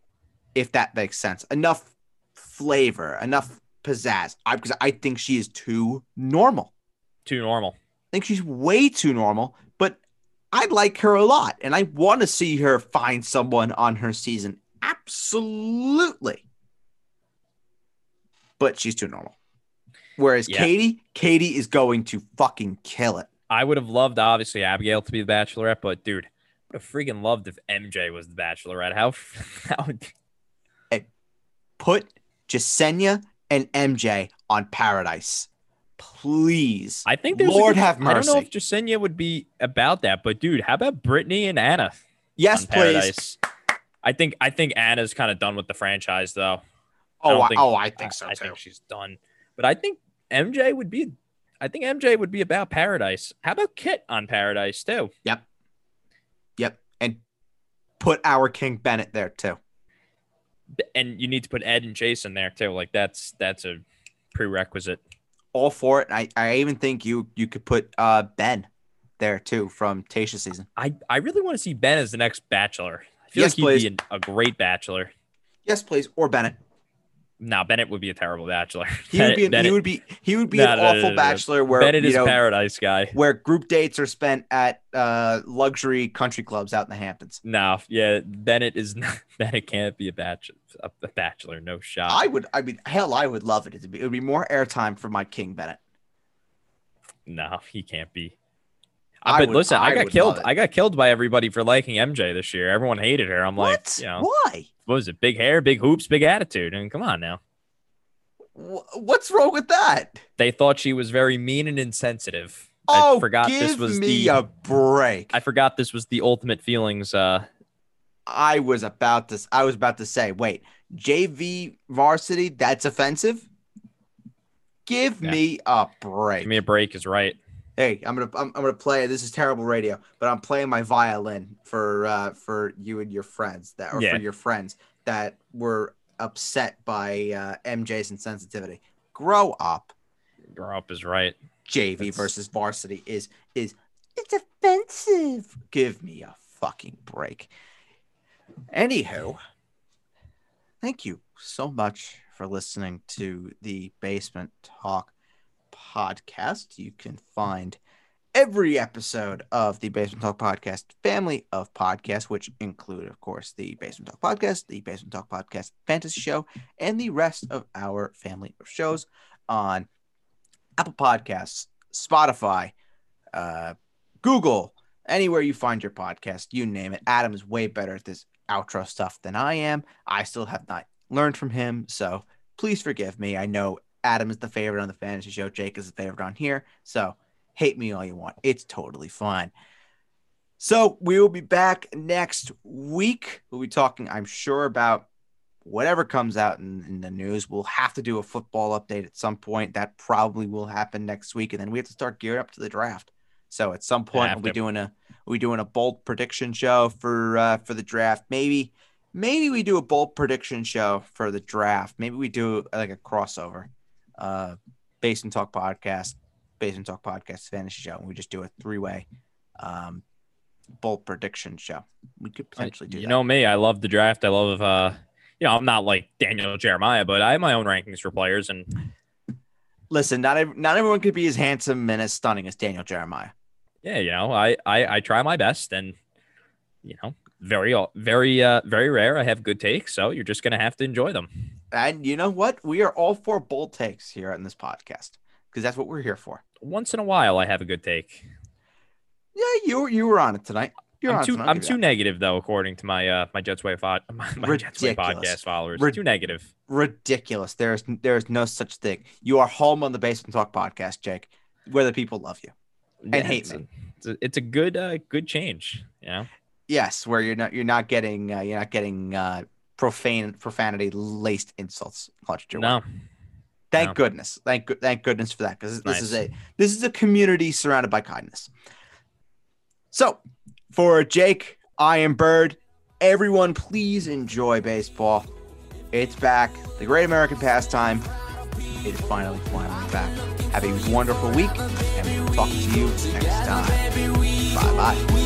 if that makes sense. Enough flavor, enough pizzazz. I because I think she is too normal. too normal. I think she's way too normal, I like her a lot and I want to see her find someone on her season. Absolutely. But she's too normal. Whereas Yeah. Katie, Katie is going to fucking kill it. I would have loved, obviously, Abigail to be the Bachelorette, but dude, I would have freaking loved if MJ was the Bachelorette. How how Put Jessenia and MJ on Paradise. Please. I think there's Lord have mercy. I don't know if Jessenia would be about that, but dude, how about Brittany and Anna? yes, please. Paradise? I think I think Anna's kind of done with the franchise, though. Oh, I, think- oh, I think so I too. think she's done. But I think MJ would be. I think MJ would be about Paradise. How about Kit on Paradise too? Yep. Yep. And put our King Bennett there too. And you need to put Ed and Jason there too. Like that's that's a prerequisite. All for it. I, I even think you you could put uh Ben there too from Tayshia season. I I really want to see Ben as the next Bachelor. I feel Yes, like he'd please. be an, a great Bachelor. Yes, please. Or Bennett. Now Bennett would be a terrible Bachelor. He would be an, Bennett, he would be he would be No, an no, no, awful no, no. bachelor where Bennett is know Paradise guy. where group dates are spent at uh luxury country clubs out in the Hamptons. No, yeah, Bennett is not, Bennett can't be a bachelor. A bachelor, no shot. I would I mean hell I would love it. It'd be, it would be more airtime for my King Bennett. No, he can't be. I but would- listen, I, I got killed. I got killed by everybody for liking MJ this year. Everyone hated her. I'm like, what? you know, Why? what was it? Big hair, big hoops, big attitude. And come on now. What's wrong with that? They thought she was very mean and insensitive. Oh, I forgot give this was me the. a break. I forgot this was the ultimate feelings. Uh, I was about to I was about to say, wait, JV varsity, that's offensive? Give Yeah. me a break. give me a break is right. Hey, I'm gonna I'm, I'm gonna play. This is terrible radio, but I'm playing my violin for uh, for you and your friends that, or Yeah. for your friends that were upset by uh, MJ's insensitivity. Grow up. Grow up is right. JV versus varsity is is it's offensive. Give me a fucking break. Anywho, thank you so much for listening to the Basement Talk podcast. You can find every episode of the Basement Talk podcast family of podcasts, which include, of course, the Basement Talk podcast, the Basement Talk podcast fantasy show, and the rest of our family of shows on Apple Podcasts, Spotify, uh, Google, anywhere you find your podcast, you name it. Adam is way better at this outro stuff than I am. I still have not learned from him, so please forgive me. I know Adam is the favorite on the fantasy show, Jake is the favorite on here, so hate me all you want. It's totally fine. So we will be back next week. We'll be talking, I'm sure, about whatever comes out in, in the news. We'll have to do a football update at some point. That probably will happen next week, and then we have to start gearing up to the draft. So at some point, we'll be to. doing a we doing a bold prediction show for uh, for the draft. Maybe maybe we do a bold prediction show for the draft. Maybe we do like a crossover, uh, Basement Talk podcast, Basement Talk podcast fantasy show. And we just do a three way, um, bold prediction show. We could potentially do you that. know me. I love the draft. I love. uh You know, I'm not like Daniel Jeremiah, but I have my own rankings for players, and Listen, not not everyone could be as handsome and as stunning as Daniel Jeremiah. Yeah, you know, I I, I try my best, and you know, very very uh very rare. I have good takes, so you're just gonna have to enjoy them. And you know what? We are all for bold takes here on this podcast because that's what we're here for. Once in a while, I have a good take. Yeah, you were- you were on it tonight. You're on I'm too I'm too that. negative though, according to my uh my Jets way fo- my, my Jets way podcast followers. Rid- too negative. ridiculous. There's there's no such thing. You are home on the Basement Talk podcast, Jake, where the people love you. And hate it's me. A, it's, a, it's a good uh good change. You know. Yes, where you're not you're not getting uh, you're not getting uh, profane profanity laced insults launched your way. No. Thank No. goodness. Thank. Thank goodness for that because this is a this is a community surrounded by kindness. So, for Jake, I am Bird. Everyone, please enjoy baseball. It's back. The great American pastime. It is finally, finally back. Have a wonderful week, and talk to you next time. Bye bye.